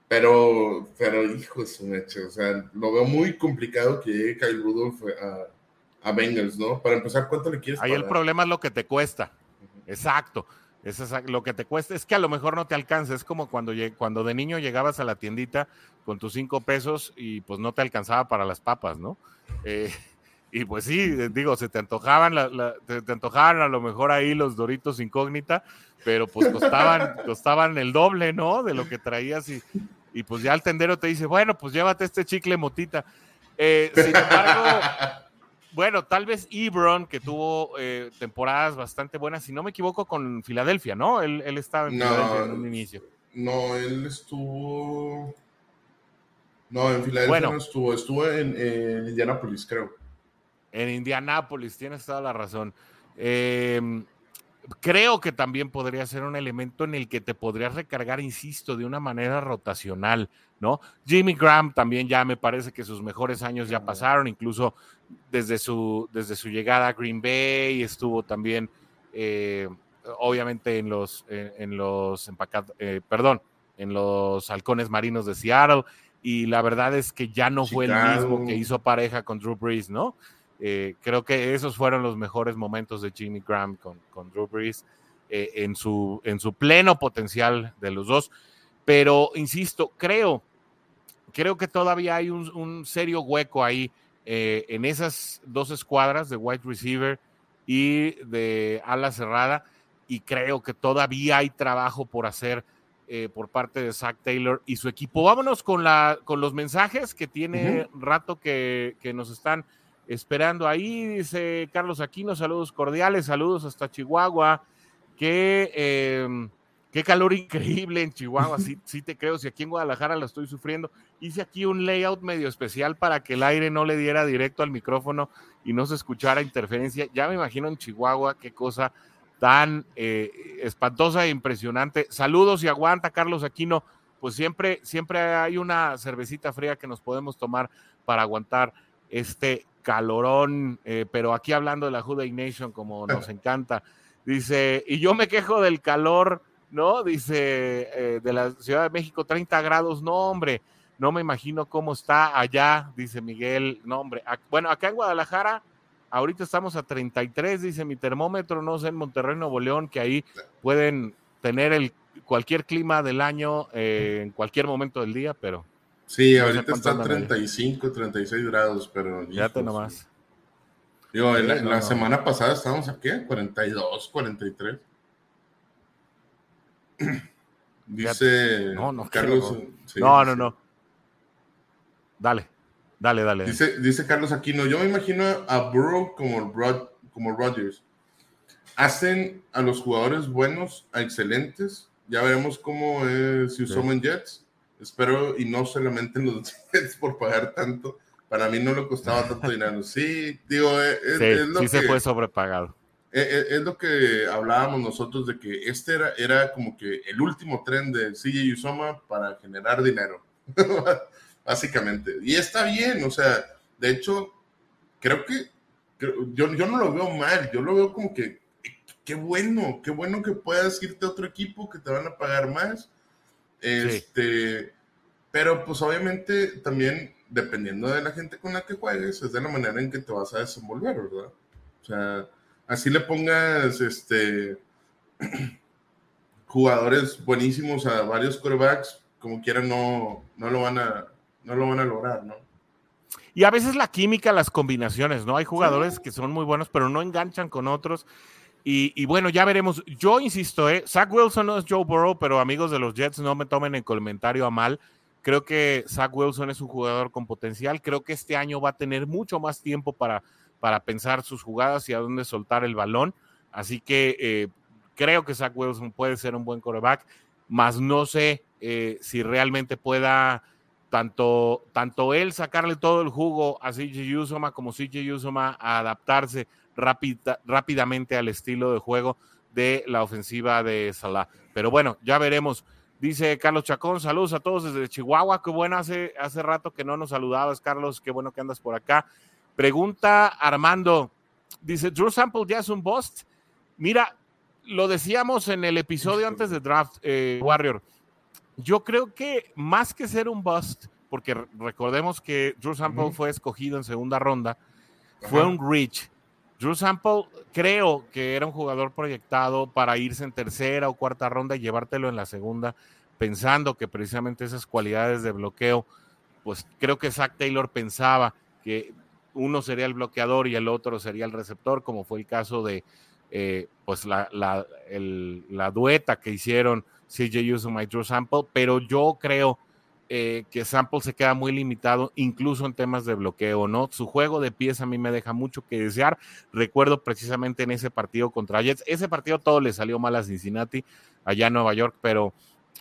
pero, pero hijo de su mecha, o sea, lo veo muy complicado que llegue Kyle Rudolph a, a Bengals, ¿no? Para empezar, ¿cuánto le quieres Ahí el problema es lo que te cuesta. Exacto. Es lo que te cuesta es que a lo mejor no te alcanza. Es como cuando, cuando de niño llegabas a la tiendita con tus cinco pesos y pues no te alcanzaba para las papas, ¿no? Eh, y pues sí, digo, se te antojaban, te, te, antojaban a lo mejor ahí los doritos incógnita, pero pues costaban, costaban el doble, ¿no? De lo que traías y, y pues ya el tendero te dice, bueno, pues llévate este chicle motita. Eh, sin embargo, bueno, tal vez Ebron, que tuvo eh, temporadas bastante buenas, si no me equivoco, con Filadelfia, ¿no? Él, él estaba en Filadelfia en un inicio. No, él estuvo. No, en Filadelfia no estuvo, estuvo en, en Indianápolis, creo. En Indianápolis, tienes toda la razón. Eh, creo que también podría ser un elemento en el que te podrías recargar, insisto, de una manera rotacional, ¿no? Jimmy Graham también ya me parece que sus mejores años ya pasaron, incluso desde su, desde su llegada a Green Bay, estuvo también, eh, obviamente, en los, en, los empacados, eh, perdón, en los halcones marinos de Seattle, y la verdad es que ya no fue el mismo que hizo pareja con Drew Brees, ¿no? Eh, creo que esos fueron los mejores momentos de Jimmy Graham con, con Drew Brees eh, en, su, en su pleno potencial de los dos. Pero, insisto, creo, creo que todavía hay un, serio hueco ahí eh, en esas dos escuadras de wide receiver y de ala cerrada. Y creo que todavía hay trabajo por hacer por parte de Zach Taylor y su equipo. Vámonos con, la, con los mensajes que tiene rato que, que nos están esperando ahí, dice Carlos Aquino, saludos cordiales, saludos hasta Chihuahua. Qué, em, qué calor increíble en Chihuahua, sí, sí te creo, si aquí en Guadalajara lo estoy sufriendo. Hice aquí un layout medio especial para que el aire no le diera directo al micrófono y no se escuchara interferencia. Ya me imagino en Chihuahua qué cosa tan eh, espantosa e impresionante. Saludos y aguanta, Carlos Aquino. Pues siempre, siempre hay una cervecita fría que nos podemos tomar para aguantar este calorón, eh, pero aquí hablando de la Juday Nation, como nos encanta, dice, y yo me quejo del calor, ¿no? Dice, eh, de la Ciudad de México, 30 grados, no, hombre, no me imagino cómo está allá, dice Miguel, no, hombre, bueno, acá en Guadalajara, ahorita estamos a 33, dice mi termómetro, no sé, en Monterrey, Nuevo León, que ahí pueden tener el, cualquier clima del año eh, en cualquier momento del día, pero Sí, ahorita está a 35, 36 grados, pero. Ya te nomás. Digo, en la, semana pasada estábamos aquí, 42, 43. Dice no, no, Carlos. no, no, no. Dale, dale, dale. Dice, dice Carlos Aquino: Yo me imagino a Burrow como, Rod, como Rodgers. Hacen a los jugadores buenos a excelentes. Ya veremos cómo es si en Jets Espero, y no solamente en los Jets por pagar tanto. Para mí no le costaba tanto dinero. Sí, digo, eh, es, sí, se fue sobrepagado. Es, eh, eh, es, lo que hablábamos nosotros de que este era, era como que el último tren de CJ Usoma para generar dinero. Básicamente. Y está bien, o sea, de hecho, creo que yo, yo no lo veo mal, yo lo veo como que qué bueno, qué bueno que puedas irte a otro equipo que te van a pagar más este, pero pues obviamente también dependiendo de la gente con la que juegues, es de la manera en que te vas a desenvolver, ¿verdad? O sea, así le pongas este jugadores buenísimos a varios quarterbacks, como quieran no, no lo van a no lo van a lograr, ¿no? Y a veces la química, las combinaciones, ¿no? Hay jugadores que son muy buenos, pero no enganchan con otros. Y, bueno, ya veremos. Yo insisto, ¿eh? Zach Wilson no es Joe Burrow, pero amigos de los Jets, no me tomen el comentario a mal. Creo que Zach Wilson es un jugador con potencial. Creo que este año va a tener mucho más tiempo para, para pensar sus jugadas y a dónde soltar el balón. Así que eh, creo que Zach Wilson puede ser un buen quarterback, más no sé eh, si realmente pueda tanto, tanto él sacarle todo el jugo a CJ Usoma como CJ Usoma a adaptarse rápidamente al estilo de juego de la ofensiva de Salah. Pero bueno, ya veremos. Dice Carlos Chacón, saludos a todos desde Chihuahua. Qué bueno, hace, hace rato que no nos saludabas, Carlos. Qué bueno que andas por acá. Pregunta Armando, dice, Drew Sample ya es un bust. Mira, lo decíamos en el episodio antes de Draft, eh, Warrior. Yo creo que más que ser un bust, porque recordemos que Drew Sample fue escogido en segunda ronda, fue un reach. Drew Sample creo que era un jugador proyectado para irse en tercera o cuarta ronda y llevártelo en la segunda, pensando que precisamente esas cualidades de bloqueo, pues creo que Zach Taylor pensaba que uno sería el bloqueador y el otro sería el receptor, como fue el caso de eh, pues la, la, la, dueta que hicieron CJ Usoma y Drew Sample, pero yo creo eh, que Sample se queda muy limitado, incluso en temas de bloqueo, ¿no? Su juego de pies a mí me deja mucho que desear. Recuerdo precisamente en ese partido contra Jets, ese partido todo le salió mal a Cincinnati, allá en Nueva York, pero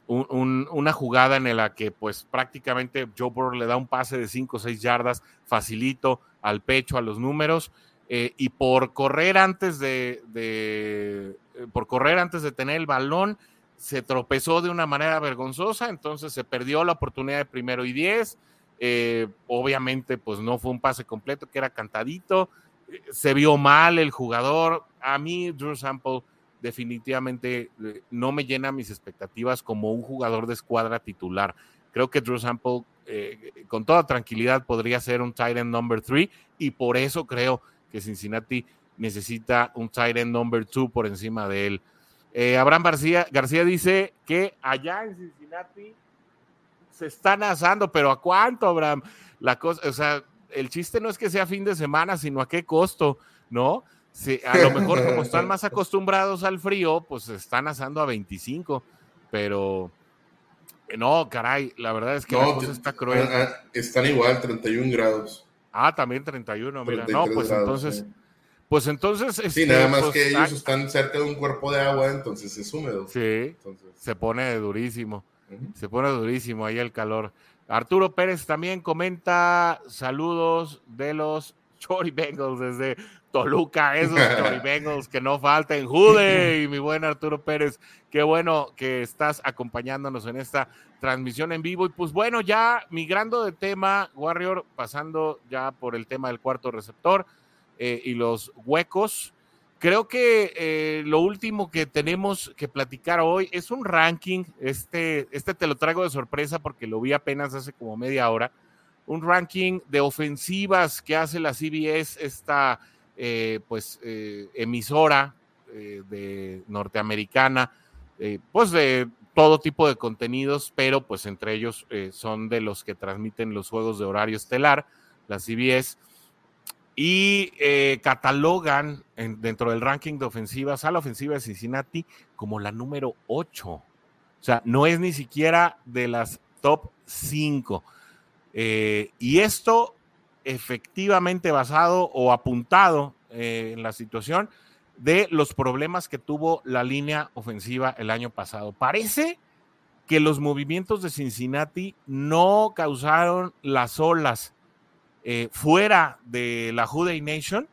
una jugada en la que pues prácticamente Joe Burrow le da un pase de 5 o 6 yardas facilito al pecho, a los números, eh, y por correr antes de, eh, por correr antes de tener el balón, se tropezó de una manera vergonzosa, entonces se perdió la oportunidad de primero y diez. Eh, obviamente, pues no fue un pase completo, que era cantadito. Se vio mal el jugador. A mí, Drew Sample definitivamente eh, no me llena mis expectativas como un jugador de escuadra titular. Creo que Drew Sample, eh, con toda tranquilidad, podría ser un tight end number three y por eso creo que Cincinnati necesita un tight end number two por encima de él. Eh, Abraham García, García dice que allá en Cincinnati se están asando, pero ¿a cuánto, Abraham? La cosa, o sea, el chiste no es que sea fin de semana, sino a qué costo, ¿no? Si, a lo mejor como están más acostumbrados al frío, pues se están asando a 25, pero no, caray, la verdad es que la cosa está cruel. Están igual, 31 grados. Ah, también 31, mira, no, pues entonces... Pues entonces. sí, este, nada más pues, que ellos están cerca de un cuerpo de agua, entonces es húmedo. Sí. Se pone durísimo. Se pone durísimo ahí el calor. Arturo Pérez también comenta saludos de los Chori Bengals desde Toluca, esos Chori Bengals que no falten. Jude y mi buen Arturo Pérez, qué bueno que estás acompañándonos en esta transmisión en vivo. Y pues bueno, ya migrando de tema, Warrior, pasando ya por el tema del cuarto receptor eh, y los huecos. Creo que eh, lo último que tenemos que platicar hoy es un ranking. Este, este te lo traigo de sorpresa porque lo vi apenas hace como media hora. Un ranking de ofensivas que hace la CBS, esta eh, pues emisora de norteamericana, pues de todo tipo de contenidos, pero pues entre ellos son de los que transmiten los juegos de horario estelar, la CBS y eh, catalogan dentro del ranking de ofensivas a la ofensiva de Cincinnati como la número 8. O sea, no es ni siquiera de las top 5. Eh, y esto efectivamente basado o apuntado eh, en la situación de los problemas que tuvo la línea ofensiva el año pasado. Parece que los movimientos de Cincinnati no causaron las olas eh, fuera de la Juday Nation,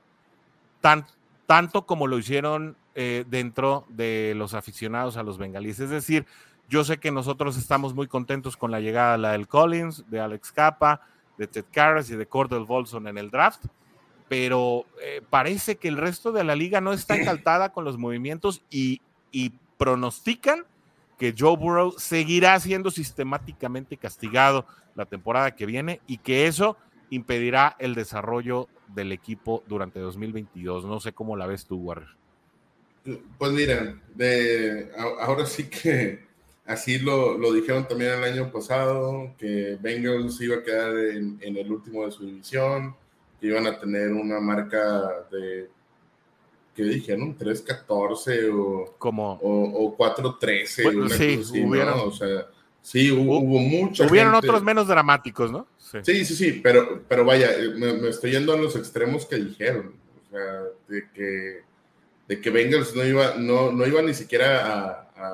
tan, tanto como lo hicieron eh, dentro de los aficionados a los bengalíes. Es decir, yo sé que nosotros estamos muy contentos con la llegada de la del Collins, de Alex Capa, de Ted Karras y de Cordell Volson en el draft, pero eh, parece que el resto de la liga no está encantada con los movimientos y, y pronostican que Joe Burrow seguirá siendo sistemáticamente castigado la temporada que viene y que eso impedirá el desarrollo del equipo durante 2022. No sé cómo la ves tú, Warrior. Pues mira, de, ahora sí que así lo, lo, dijeron también el año pasado, que Bengals iba a quedar en, en, el último de su división, que iban a tener una marca de que dijeron 3-14 o, Como, o, 4-13. Bueno, una sí, cosa así, hubieron- ¿no? O sea, sí, hubo, hubo mucha hubieron gente- otros menos dramáticos, ¿no? Sí. Sí, sí, sí, pero, pero vaya, eh, me, me estoy yendo a los extremos que dijeron. O sea, de que, de que Bengals no iba, no, no iba ni siquiera a,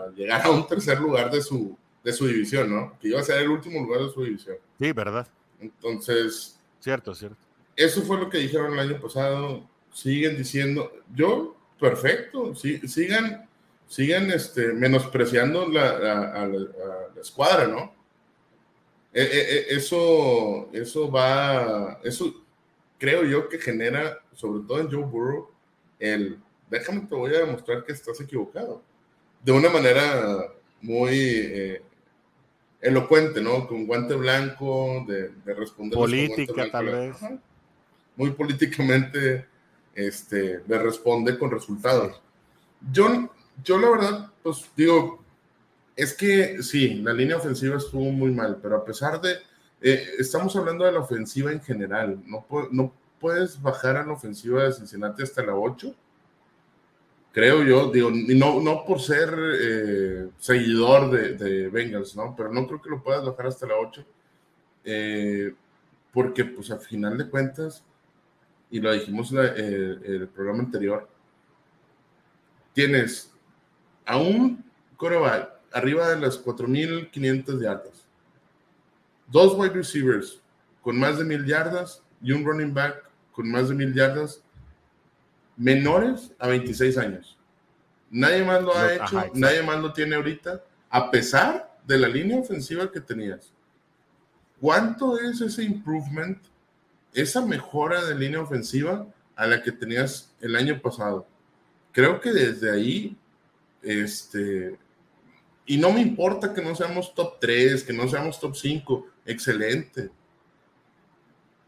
a llegar a un tercer lugar de su, de su división, ¿no? Que iba a ser el último lugar de su división. Sí, verdad. Entonces, Cierto, cierto. eso fue lo que dijeron el año pasado. Siguen diciendo, yo, perfecto, sí, sigan, sigan este, menospreciando la, la- a, la, a la escuadra, ¿no? Eh, eh, eh, eso, eso va, eso creo yo que genera, sobre todo en Joe Burrow, el, déjame te voy a demostrar que estás equivocado. De una manera muy eh, elocuente, ¿no? Con guante blanco, de, de responder. Política, tal vez. Muy políticamente, este, le responde con resultados. Yo, yo la verdad, pues digo, es que sí, la línea ofensiva estuvo muy mal, pero a pesar de, eh, estamos hablando de la ofensiva en general, no, no puedes bajar a la ofensiva de Cincinnati hasta la 8, creo yo, digo, no, no por ser eh, seguidor de, de Bengals, ¿no? Pero no creo que lo puedas bajar hasta la 8, eh, porque pues a final de cuentas, y lo dijimos en el- el programa anterior, tienes a un coreback arriba de las 4.500 yardas, dos wide receivers con más de 1.000 yardas y un running back con más de 1.000 yardas menores a 26 años. Nadie más lo ha hecho, ajá, nadie más lo tiene ahorita, a pesar de la línea ofensiva que tenías. ¿Cuánto es ese improvement, esa mejora de línea ofensiva a la que tenías el año pasado? Creo que desde ahí, este, y no me importa que no seamos top 3, que no seamos top 5, excelente.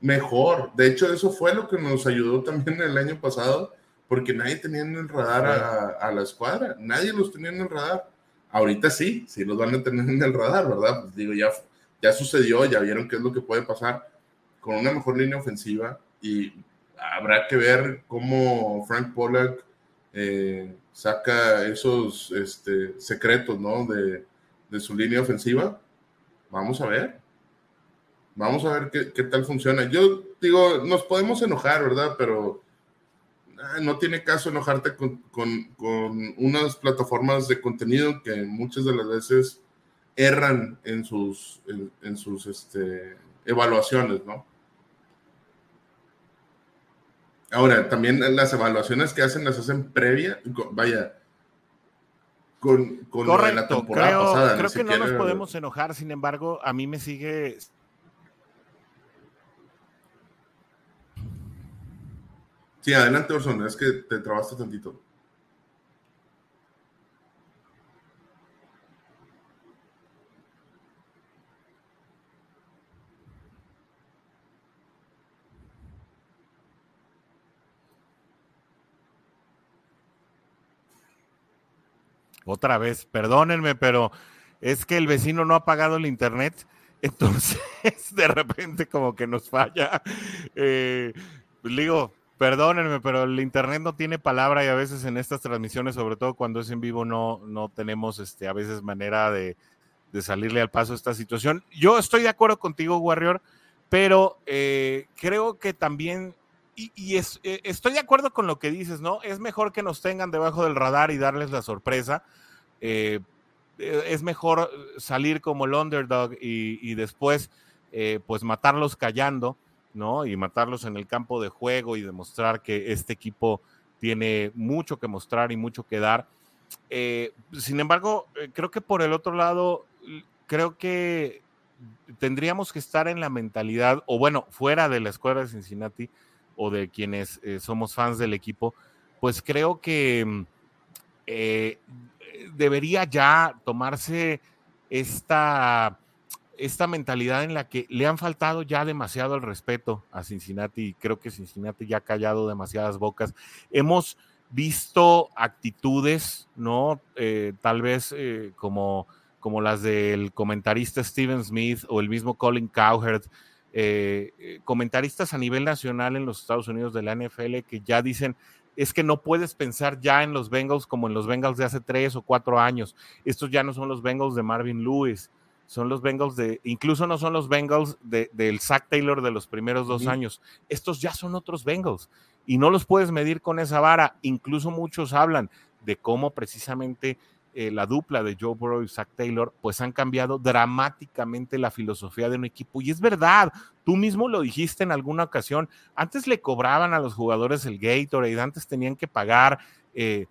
Mejor. De hecho, eso fue lo que nos ayudó también el año pasado, porque nadie tenía en el radar a, la escuadra, nadie los tenía en el radar. Ahorita sí, sí los van a tener en el radar, ¿verdad? Pues digo, ya, ya sucedió, ya vieron qué es lo que puede pasar con una mejor línea ofensiva y habrá que ver cómo Frank Pollack eh, saca esos este, secretos, ¿no? De, su línea ofensiva. Vamos a ver. Vamos a ver qué, tal funciona. Yo digo, nos podemos enojar, ¿verdad? Pero ah, no tiene caso enojarte con, unas plataformas de contenido que muchas de las veces erran en sus, en, en sus este, evaluaciones, ¿no? Ahora, también las evaluaciones que hacen las hacen previa, vaya, con, con la temporada creo, pasada. creo que no nos podemos enojar, sin embargo, a mí me sigue Sí, adelante, Orson, es que te trabaste tantito. Otra vez, perdónenme, pero es que el vecino no ha pagado el internet, entonces de repente como que nos falla. Eh, pues digo, perdónenme, pero el internet no tiene palabra y a veces en estas transmisiones, sobre todo cuando es en vivo, no, no tenemos este, a veces manera de, de salirle al paso a esta situación. Yo estoy de acuerdo contigo, Warrior, pero eh, creo que también y, es, eh, estoy de acuerdo con lo que dices, ¿no? Es mejor que nos tengan debajo del radar y darles la sorpresa. Eh, eh, es mejor salir como el underdog y, después, pues, matarlos callando, ¿no? Y matarlos en el campo de juego y demostrar que este equipo tiene mucho que mostrar y mucho que dar. Sin embargo, creo que por el otro lado, creo que tendríamos que estar en la mentalidad, o bueno, fuera de la escuela de Cincinnati, o de quienes eh, somos fans del equipo, pues creo que eh, debería ya tomarse esta, esta mentalidad en la que le han faltado ya demasiado el respeto a Cincinnati y creo que Cincinnati ya ha callado demasiadas bocas. Hemos visto actitudes, ¿no? Eh, tal vez como, como las del comentarista Steven Smith o el mismo Colin Cowherd, eh, comentaristas a nivel nacional en los Estados Unidos de la NFL que ya dicen es que no puedes pensar ya en los Bengals como en los Bengals de hace tres o cuatro años. Estos ya no son los Bengals de Marvin Lewis, son los Bengals de, incluso no son los Bengals del Zach Taylor de los primeros dos años. Estos ya son otros Bengals y no los puedes medir con esa vara. Incluso muchos hablan de cómo precisamente eh, la dupla de Joe Burrow y Zach Taylor, pues han cambiado dramáticamente la filosofía de un equipo. Y es verdad, tú mismo lo dijiste en alguna ocasión, antes le cobraban a los jugadores el Gatorade, antes tenían que pagar eh,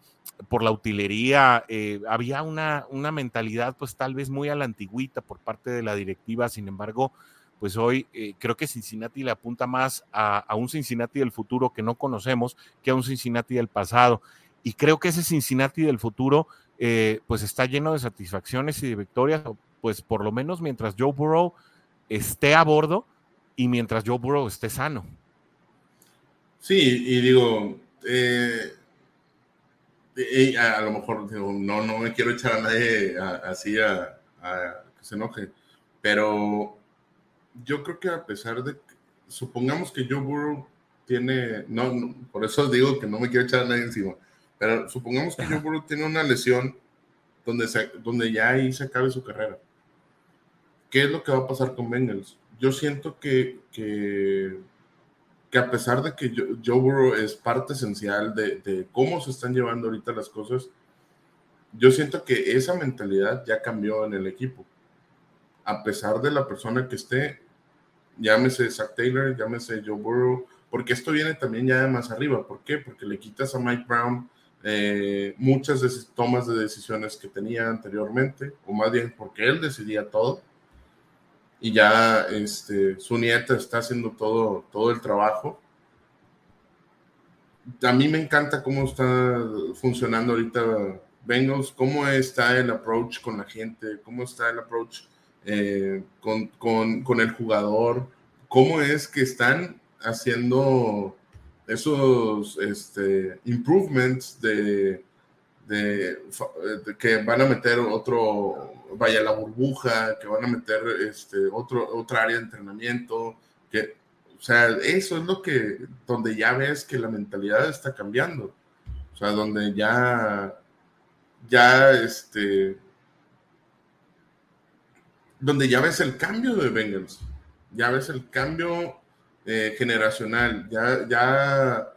por la utilería, eh, había una, una mentalidad pues tal vez muy a la antigüita por parte de la directiva, sin embargo, pues hoy creo que Cincinnati le apunta más a, a, un Cincinnati del futuro que no conocemos que a un Cincinnati del pasado. Y creo que ese Cincinnati del futuro eh, pues está lleno de satisfacciones y de victorias, pues por lo menos mientras Joe Burrow esté a bordo y mientras Joe Burrow esté sano. Sí, y digo, eh, a, lo mejor no, no me quiero echar a nadie así a, que se enoje, pero yo creo que a pesar de, supongamos que Joe Burrow tiene, no, por eso digo que no me quiero echar a nadie encima, pero supongamos que Joe Burrow tiene una lesión donde, donde ya ahí se acabe su carrera. ¿Qué es lo que va a pasar con Bengals? Yo siento que, que, que a pesar de que Joe Burrow es parte esencial de, de, cómo se están llevando ahorita las cosas, yo siento que esa mentalidad ya cambió en el equipo. A pesar de la persona que esté, llámese Zach Taylor, llámese Joe Burrow, porque esto viene también ya de más arriba. ¿Por qué? Porque le quitas a Mike Brown eh, muchas tomas de decisiones que tenía anteriormente, o más bien porque él decidía todo, y ya este, su nieta está haciendo todo, todo el trabajo. A mí me encanta cómo está funcionando ahorita Bengals, cómo está el approach con la gente, cómo está el approach eh, con, con, con el jugador, cómo es que están haciendo esos este, improvements de, de, que van a meter otro, vaya la burbuja, que van a meter este, otro, otra área de entrenamiento, que, o sea, eso es lo que, donde ya ves que la mentalidad está cambiando, o sea, donde ya, ya, este, donde ya ves el cambio de Bengals, ya ves el cambio eh, generacional, ya, ya,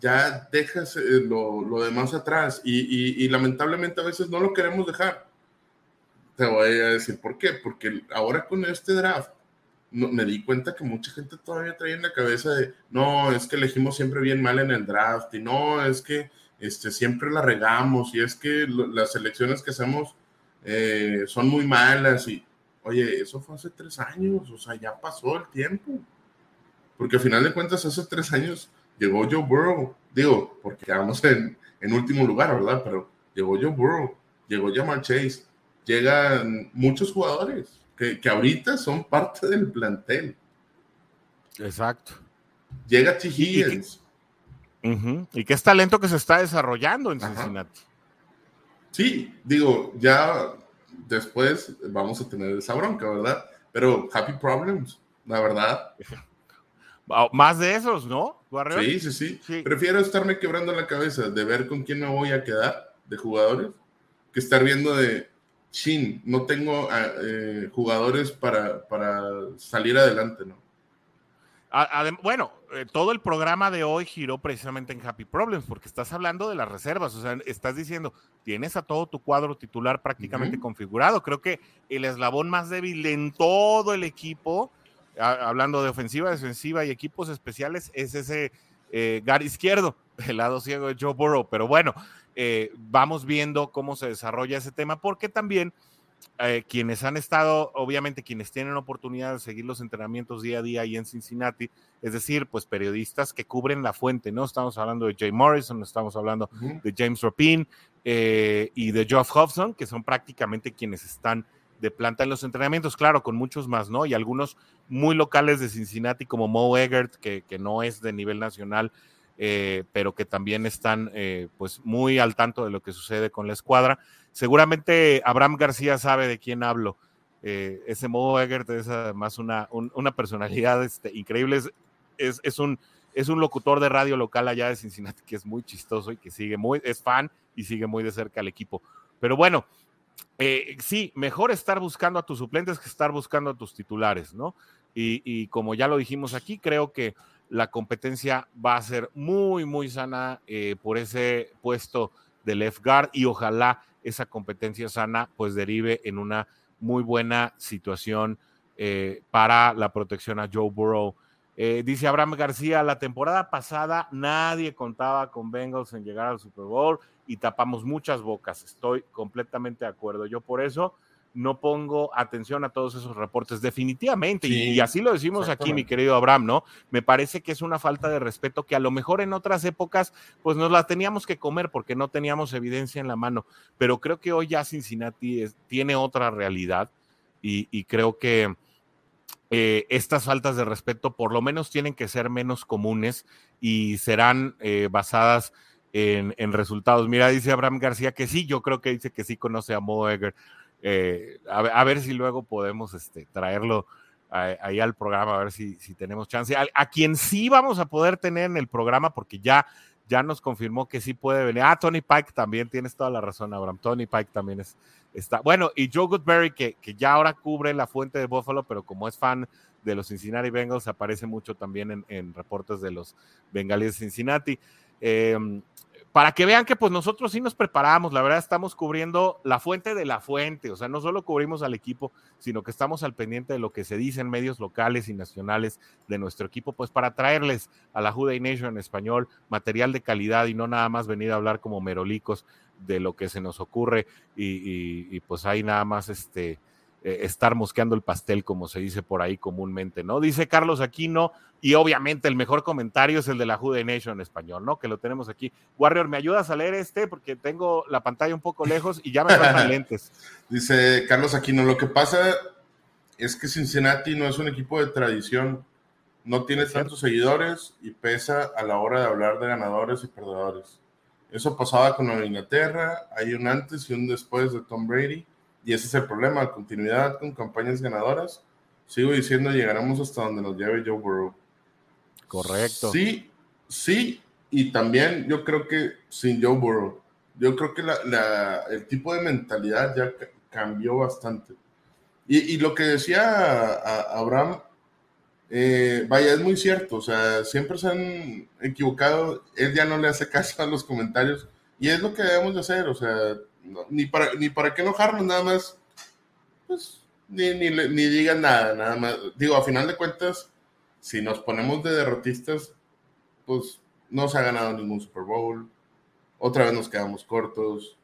ya dejas eh, lo, demás atrás y, lamentablemente a veces no lo queremos dejar. Te voy a decir por qué, porque ahora con este draft me di cuenta que mucha gente todavía trae en la cabeza de, no, es que elegimos siempre bien mal en el draft y no, es que este, siempre la regamos y es que las elecciones que hacemos eh, son muy malas y, oye, eso fue hace tres años, o sea, ya pasó el tiempo. Porque al final de cuentas, hace tres años llegó Joe Burrow. Digo, porque quedamos en, en último lugar, ¿verdad? Pero llegó Joe Burrow, llegó Jamal Chase, llegan muchos jugadores que, que ahorita son parte del plantel. Exacto. Llega T. Higgins. Y, qué es talento que se está desarrollando en Cincinnati. Sí, digo, ya después vamos a tener esa bronca, ¿verdad? Pero happy problems, la verdad. Más de esos, ¿no? Sí, sí, sí, Prefiero estarme quebrando la cabeza de ver con quién me voy a quedar de jugadores que estar viendo de, chin, no tengo ah, eh, jugadores para, para salir adelante, ¿no? bueno, eh, todo el programa de hoy giró precisamente en Happy Problems, porque estás hablando de las reservas, o sea, estás diciendo, tienes a todo tu cuadro titular prácticamente configurado. Creo que el eslabón más débil en todo el equipo hablando de ofensiva, defensiva y equipos especiales, es ese eh, gar izquierdo, el lado ciego de Joe Burrow. Pero bueno, eh, vamos viendo cómo se desarrolla ese tema, porque también eh, quienes han estado, obviamente quienes tienen oportunidad de seguir los entrenamientos día a día ahí en Cincinnati, es decir, pues periodistas que cubren la fuente, ¿no? Estamos hablando de Jay Morrison, estamos hablando de James Rapin y de Geoff Hobson, que son prácticamente quienes están de planta en los entrenamientos, claro, con muchos más, ¿no? Y algunos muy locales de Cincinnati como Mo Eggert, que, no es de nivel nacional, eh, pero que también están eh, pues muy al tanto de lo que sucede con la escuadra. Seguramente Abraham García sabe de quién hablo. Eh, ese Mo Eggert es además una, una personalidad este, increíble, es, es, un es un locutor de radio local allá de Cincinnati que es muy chistoso y que sigue muy, es fan y sigue muy de cerca al equipo. Pero bueno, eh, sí, mejor estar buscando a tus suplentes que estar buscando a tus titulares, ¿no? Y, como ya lo dijimos aquí, creo que la competencia va a ser muy, muy sana eh, por ese puesto de left guard y ojalá esa competencia sana pues derive en una muy buena situación eh, para la protección a Joe Burrow. Eh, dice Abraham García, la temporada pasada nadie contaba con Bengals en llegar al Super Bowl y tapamos muchas bocas. Estoy completamente de acuerdo. Yo por eso no pongo atención a todos esos reportes, definitivamente. y, así lo decimos aquí, mi querido Abraham, ¿no? Me parece que es una falta de respeto que a lo mejor en otras épocas, pues nos la teníamos que comer porque no teníamos evidencia en la mano. Pero creo que hoy ya Cincinnati tiene otra realidad y, creo que eh, estas faltas de respeto por lo menos tienen que ser menos comunes y serán eh, basadas en, resultados. Mira, dice Abraham García que sí, yo creo que dice que sí conoce a Mo Egger. Eh, a, ver si luego podemos este, traerlo ahí al programa, a ver si, si tenemos chance. A, quien sí vamos a poder tener en el programa, porque ya, ya nos confirmó que sí puede venir. Ah, Tony Pike también, tienes toda la razón, Abraham. Tony Pike también es, está. Bueno, y Joe Goodberry, que, que ya ahora cubre la fuente de Buffalo, pero como es fan de los Cincinnati Bengals, aparece mucho también en, en reportes de los Bengalíes de Cincinnati. Eh, para que vean que pues nosotros sí nos preparamos, la verdad estamos cubriendo la fuente de la fuente, o sea, no solo cubrimos al equipo, sino que estamos al pendiente de lo que se dice en medios locales y nacionales de nuestro equipo, pues para traerles a la Juday Nation en español material de calidad y no nada más venir a hablar como merolicos de lo que se nos ocurre y, y pues ahí nada más este eh, estar mosqueando el pastel, como se dice por ahí comúnmente, ¿no? Dice Carlos Aquino, y obviamente el mejor comentario es el de la Jude Nation en español, ¿no? Que lo tenemos aquí. Warrior, ¿me ayudas a leer este? Porque tengo la pantalla un poco lejos y ya me faltan lentes. Dice Carlos Aquino, lo que pasa es que Cincinnati no es un equipo de tradición, no tiene tantos seguidores y pesa a la hora de hablar de ganadores y perdedores. Eso pasaba con Nueva Inglaterra, hay un antes y un después de Tom Brady y ese es el problema, continuidad con campañas ganadoras. Sigo diciendo, llegaremos hasta donde nos lleve Joe Burrow. Correcto. Sí, sí, y también yo creo que sin Joe Burrow, yo creo que el tipo de mentalidad ya cambió bastante. Y, lo que decía Abraham, eh, vaya, es muy cierto, o sea, siempre se han equivocado, él ya no le hace caso a los comentarios, y es lo que debemos de hacer, o sea, ni, para, ni para qué enojarnos, nada más, pues, ni, ni, ni digan nada, nada más. Digo, a final de cuentas, si nos ponemos de derrotistas, pues no se ha ganado ningún Super Bowl, otra vez nos quedamos cortos,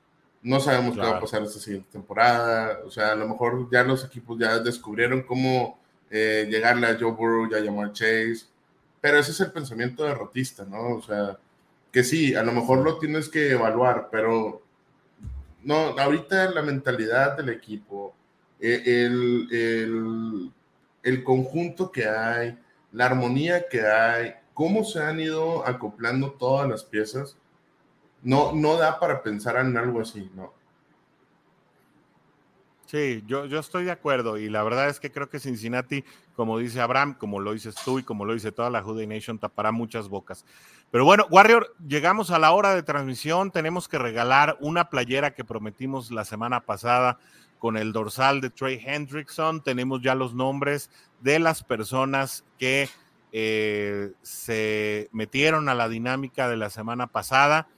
no sabemos qué va a pasar esta siguiente temporada, o sea, a lo mejor ya los equipos ya descubrieron cómo eh, llegarle a Joe Burrow y a llamar Chase, pero ese es el pensamiento derrotista, ¿no? O sea, que sí, a lo mejor lo tienes que evaluar, pero no, ahorita la mentalidad del equipo, eh, el, el, conjunto que hay, la armonía que hay, cómo se han ido acoplando todas las piezas, no, no da para pensar en algo así, ¿no? Sí, yo, yo estoy de acuerdo y la verdad es que creo que Cincinnati, como dice Abraham, como lo dices tú y como lo dice toda la Jude Nation, tapará muchas bocas. Pero bueno, Warrior, llegamos a la hora de transmisión, tenemos que regalar una playera que prometimos la semana pasada con el dorsal de Trey Hendrickson, tenemos ya los nombres de las personas que eh, se metieron a la dinámica de la semana pasada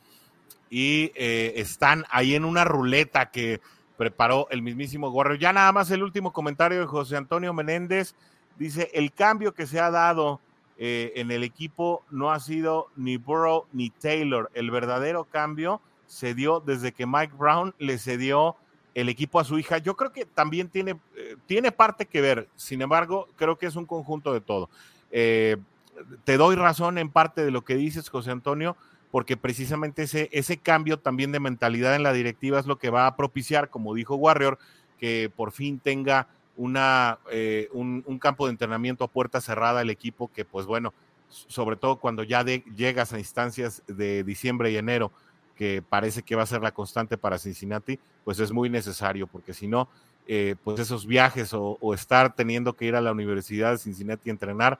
y eh, están ahí en una ruleta que preparó el mismísimo Warrior. Ya nada más el último comentario de José Antonio Menéndez. Dice, el cambio que se ha dado eh, en el equipo no ha sido ni Burrow ni Taylor. El verdadero cambio se dio desde que Mike Brown le cedió el equipo a su hija. Yo creo que también tiene, eh, tiene parte que ver. Sin embargo, creo que es un conjunto de todo. Eh, te doy razón en parte de lo que dices, José Antonio porque precisamente ese, ese cambio también de mentalidad en la directiva es lo que va a propiciar, como dijo Warrior, que por fin tenga una, eh, un, campo de entrenamiento a puerta cerrada el equipo, que pues bueno, sobre todo cuando ya llegas a instancias de diciembre y enero, que parece que va a ser la constante para Cincinnati, pues es muy necesario, porque si no, eh, pues esos viajes o, estar teniendo que ir a la Universidad de Cincinnati a entrenar,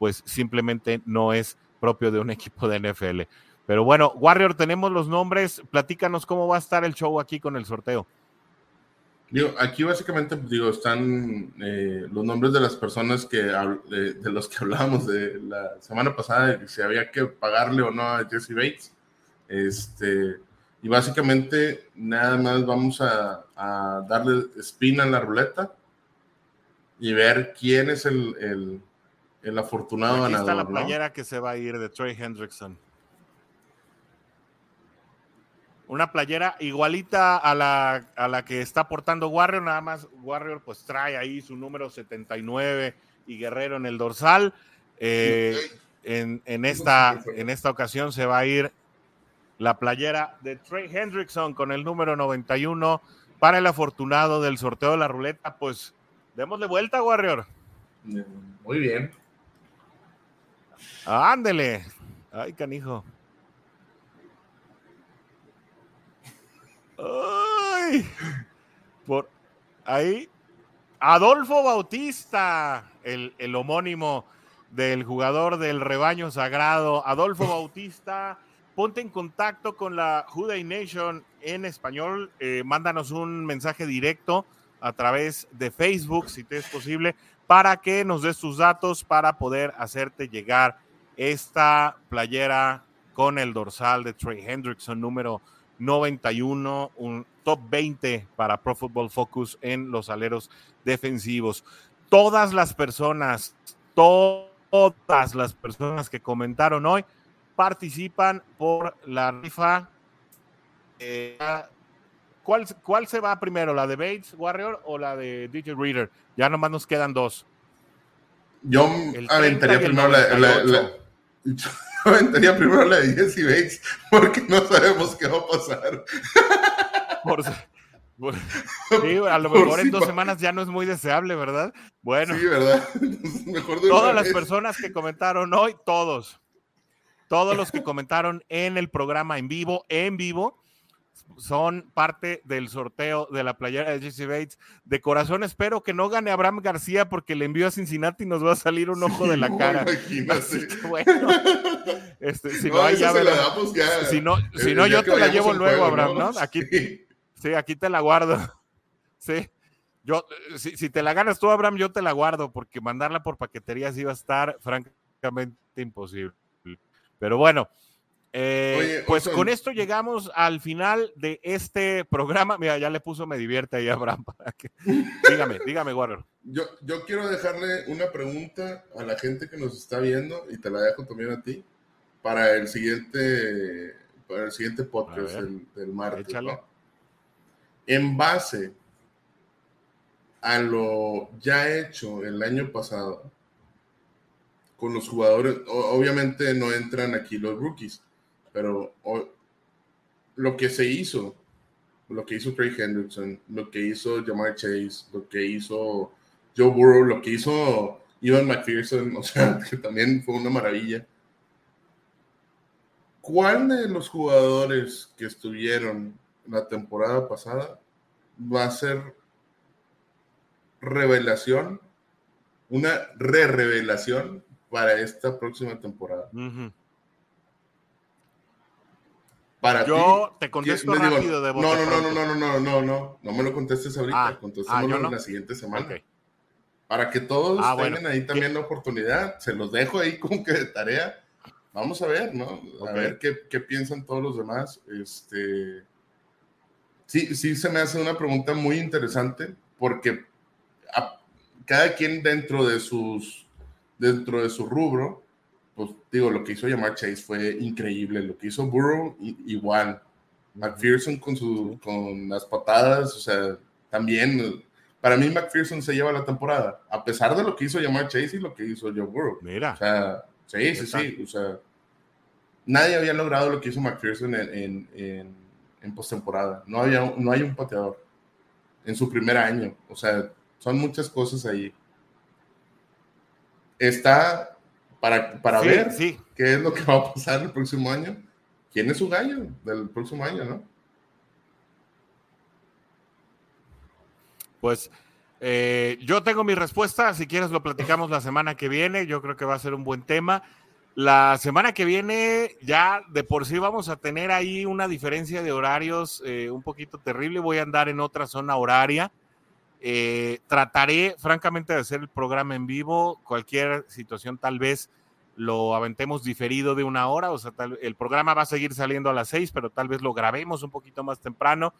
pues simplemente no es propio de un equipo de NFL. Pero bueno, Warrior, tenemos los nombres. Platícanos cómo va a estar el show aquí con el sorteo. Digo, aquí básicamente digo, están eh, los nombres de las personas que de, los que hablábamos de la semana pasada, de si había que pagarle o no a Jesse Bates. Este, y básicamente nada más vamos a, darle espina en la ruleta y ver quién es el, el, afortunado Aquí ganador. Está la playera que se va a ir de Trey Hendrickson. Una playera igualita a la, a la que está portando Warrior, nada más Warrior pues trae ahí su número 79 y Guerrero en el dorsal. Eh, en, en, esta, en esta ocasión se va a ir la playera de Trey Hendrickson con el número 91 para el afortunado del sorteo de la ruleta. Pues démosle vuelta, Warrior. Muy bien. Ándele. Ay, canijo. Ay, por ahí, Adolfo Bautista, el, el, homónimo del jugador del rebaño sagrado. Adolfo Bautista, ponte en contacto con la Juday Nation en español. Eh, mándanos un mensaje directo a través de Facebook, si te es posible, para que nos des tus datos para poder hacerte llegar esta playera con el dorsal de Trey Hendrickson número 91, un top 20 para Pro Football Focus en los aleros defensivos. Todas las personas, todas las personas que comentaron hoy participan por la rifa. Eh, ¿cuál, ¿Cuál se va primero, la de Bates Warrior o la de DJ Reader? Ya nomás nos quedan dos. Yo aventaría primero la, la aventaría primero la de Jesse Bates porque no sabemos qué va a pasar. a lo mejor en dos semanas ya no es muy deseable, ¿verdad? Bueno, sí, ¿verdad? Mejor todas las personas que comentaron hoy, todos, todos los que comentaron en el programa en vivo, en vivo, son parte del sorteo de la playera de Jesse Bates. De corazón espero que no gane Abraham García porque le envió a Cincinnati y nos va a salir un ojo de la cara. bueno, este, si no, ya si no, si no yo te la llevo luego, Abraham, ¿no? Aquí, sí. aquí te la guardo. Sí. Yo, si, si, te la ganas tú, Abraham, yo te la guardo porque mandarla por paquetería sí va a estar francamente imposible. Pero bueno, eh, pues con esto llegamos al final de este programa. Mira, ya le puso me divierte ahí a Abraham para que. dígame, dígame, Warner. Yo, yo quiero dejarle una pregunta a la gente que nos está viendo y te la dejo también a ti para el siguiente, para el siguiente podcast del, martes. En base a lo ya hecho el año pasado con los jugadores, obviamente no entran aquí los rookies pero lo que se hizo, lo que hizo Craig Hendrickson, lo que hizo Jamar Chase, lo que hizo Joe Burrow, lo que hizo Ivan McPherson, o sea, que también fue una maravilla. ¿Cuál de los jugadores que estuvieron la temporada pasada va a ser revelación, una re-revelación para esta próxima temporada? Para Yo te contesto rápido de no, no, no, no, no, no, no, no, no, no me lo contestes ahorita, ah, contestémoslo en la siguiente semana. Para que todos ah, tengan ahí también la oportunidad, se los dejo ahí como que de tarea. Vamos a ver, ¿no? A ver qué, qué, piensan todos los demás. Este, sí, sí se me hace una pregunta muy interesante porque cada quien dentro de sus, dentro de su rubro, pues digo, lo que hizo llamar Chase fue increíble, lo que hizo Burrow igual, McPherson con, su, con las patadas, o sea, también, para mí McPherson se lleva la temporada, a pesar de lo que hizo llamar Chase y lo que hizo Joe Burrow. Mira. O sea, sí, sí, sí, o sea, nadie había logrado lo que hizo McPherson en, en, en, postemporada, no, había, no hay un pateador en su primer año, o sea, son muchas cosas ahí. Está para, para ver qué es lo que va a pasar el próximo año. ¿Quién es su gallo del próximo año, no? Pues eh, yo tengo mi respuesta. Si quieres, lo platicamos la semana que viene. Yo creo que va a ser un buen tema. La semana que viene ya de por sí vamos a tener ahí una diferencia de horarios eh, un poquito terrible. Voy a andar en otra zona horaria. Eh, trataré francamente de hacer el programa en vivo. Cualquier situación tal vez lo aventemos diferido de una hora. O sea, el programa va a seguir saliendo a las seis, pero tal vez lo grabemos un poquito más temprano.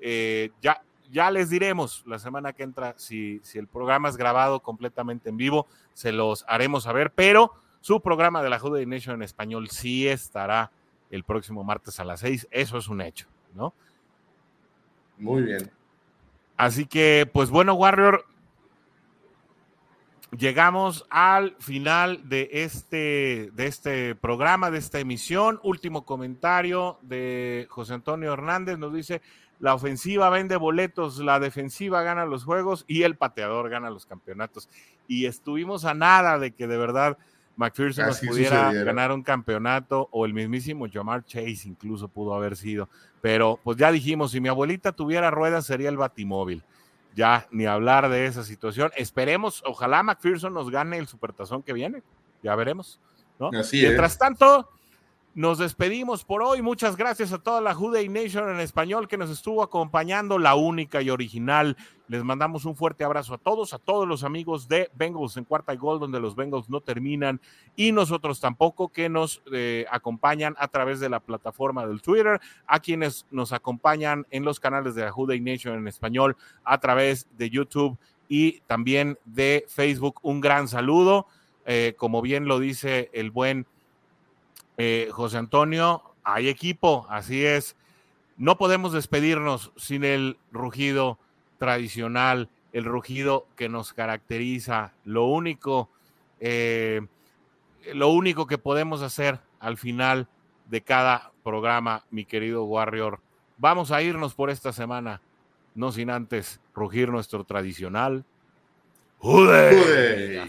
Eh, ya, ya les diremos la semana que entra si, si el programa es grabado completamente en vivo. Se los haremos saber, pero su programa de la Jude Nation en español sí estará el próximo martes a las 6. Eso es un hecho, ¿no? Muy bien. Así que, pues bueno, Warrior, llegamos al final de este, de este programa, de esta emisión. Último comentario de José Antonio Hernández. Nos dice, la ofensiva vende boletos, la defensiva gana los juegos y el pateador gana los campeonatos. Y estuvimos a nada de que de verdad McPherson nos pudiera ganar un campeonato o el mismísimo Jamar Chase incluso pudo haber sido. Pero pues ya dijimos, si mi abuelita tuviera ruedas sería el batimóvil. Ya ni hablar de esa situación. Esperemos, ojalá McPherson nos gane el supertazón que viene. Ya veremos. ¿no? Mientras tanto, nos despedimos por hoy. Muchas gracias a toda la Juday Nation en español que nos estuvo acompañando, la única y original. Les mandamos un fuerte abrazo a todos, a todos los amigos de Bengals en cuarta y gol, donde los Bengals no terminan y nosotros tampoco, que nos eh, acompañan a través de la plataforma del Twitter, a quienes nos acompañan en los canales de la Juday Nation en español a través de YouTube y también de Facebook. Un gran saludo. Eh, como bien lo dice el buen eh, José Antonio, hay equipo, así es. No podemos despedirnos sin el rugido tradicional, el rugido que nos caracteriza. Lo único, eh, lo único que podemos hacer al final de cada programa, mi querido Warrior. Vamos a irnos por esta semana, no sin antes rugir nuestro tradicional. ¡Jude!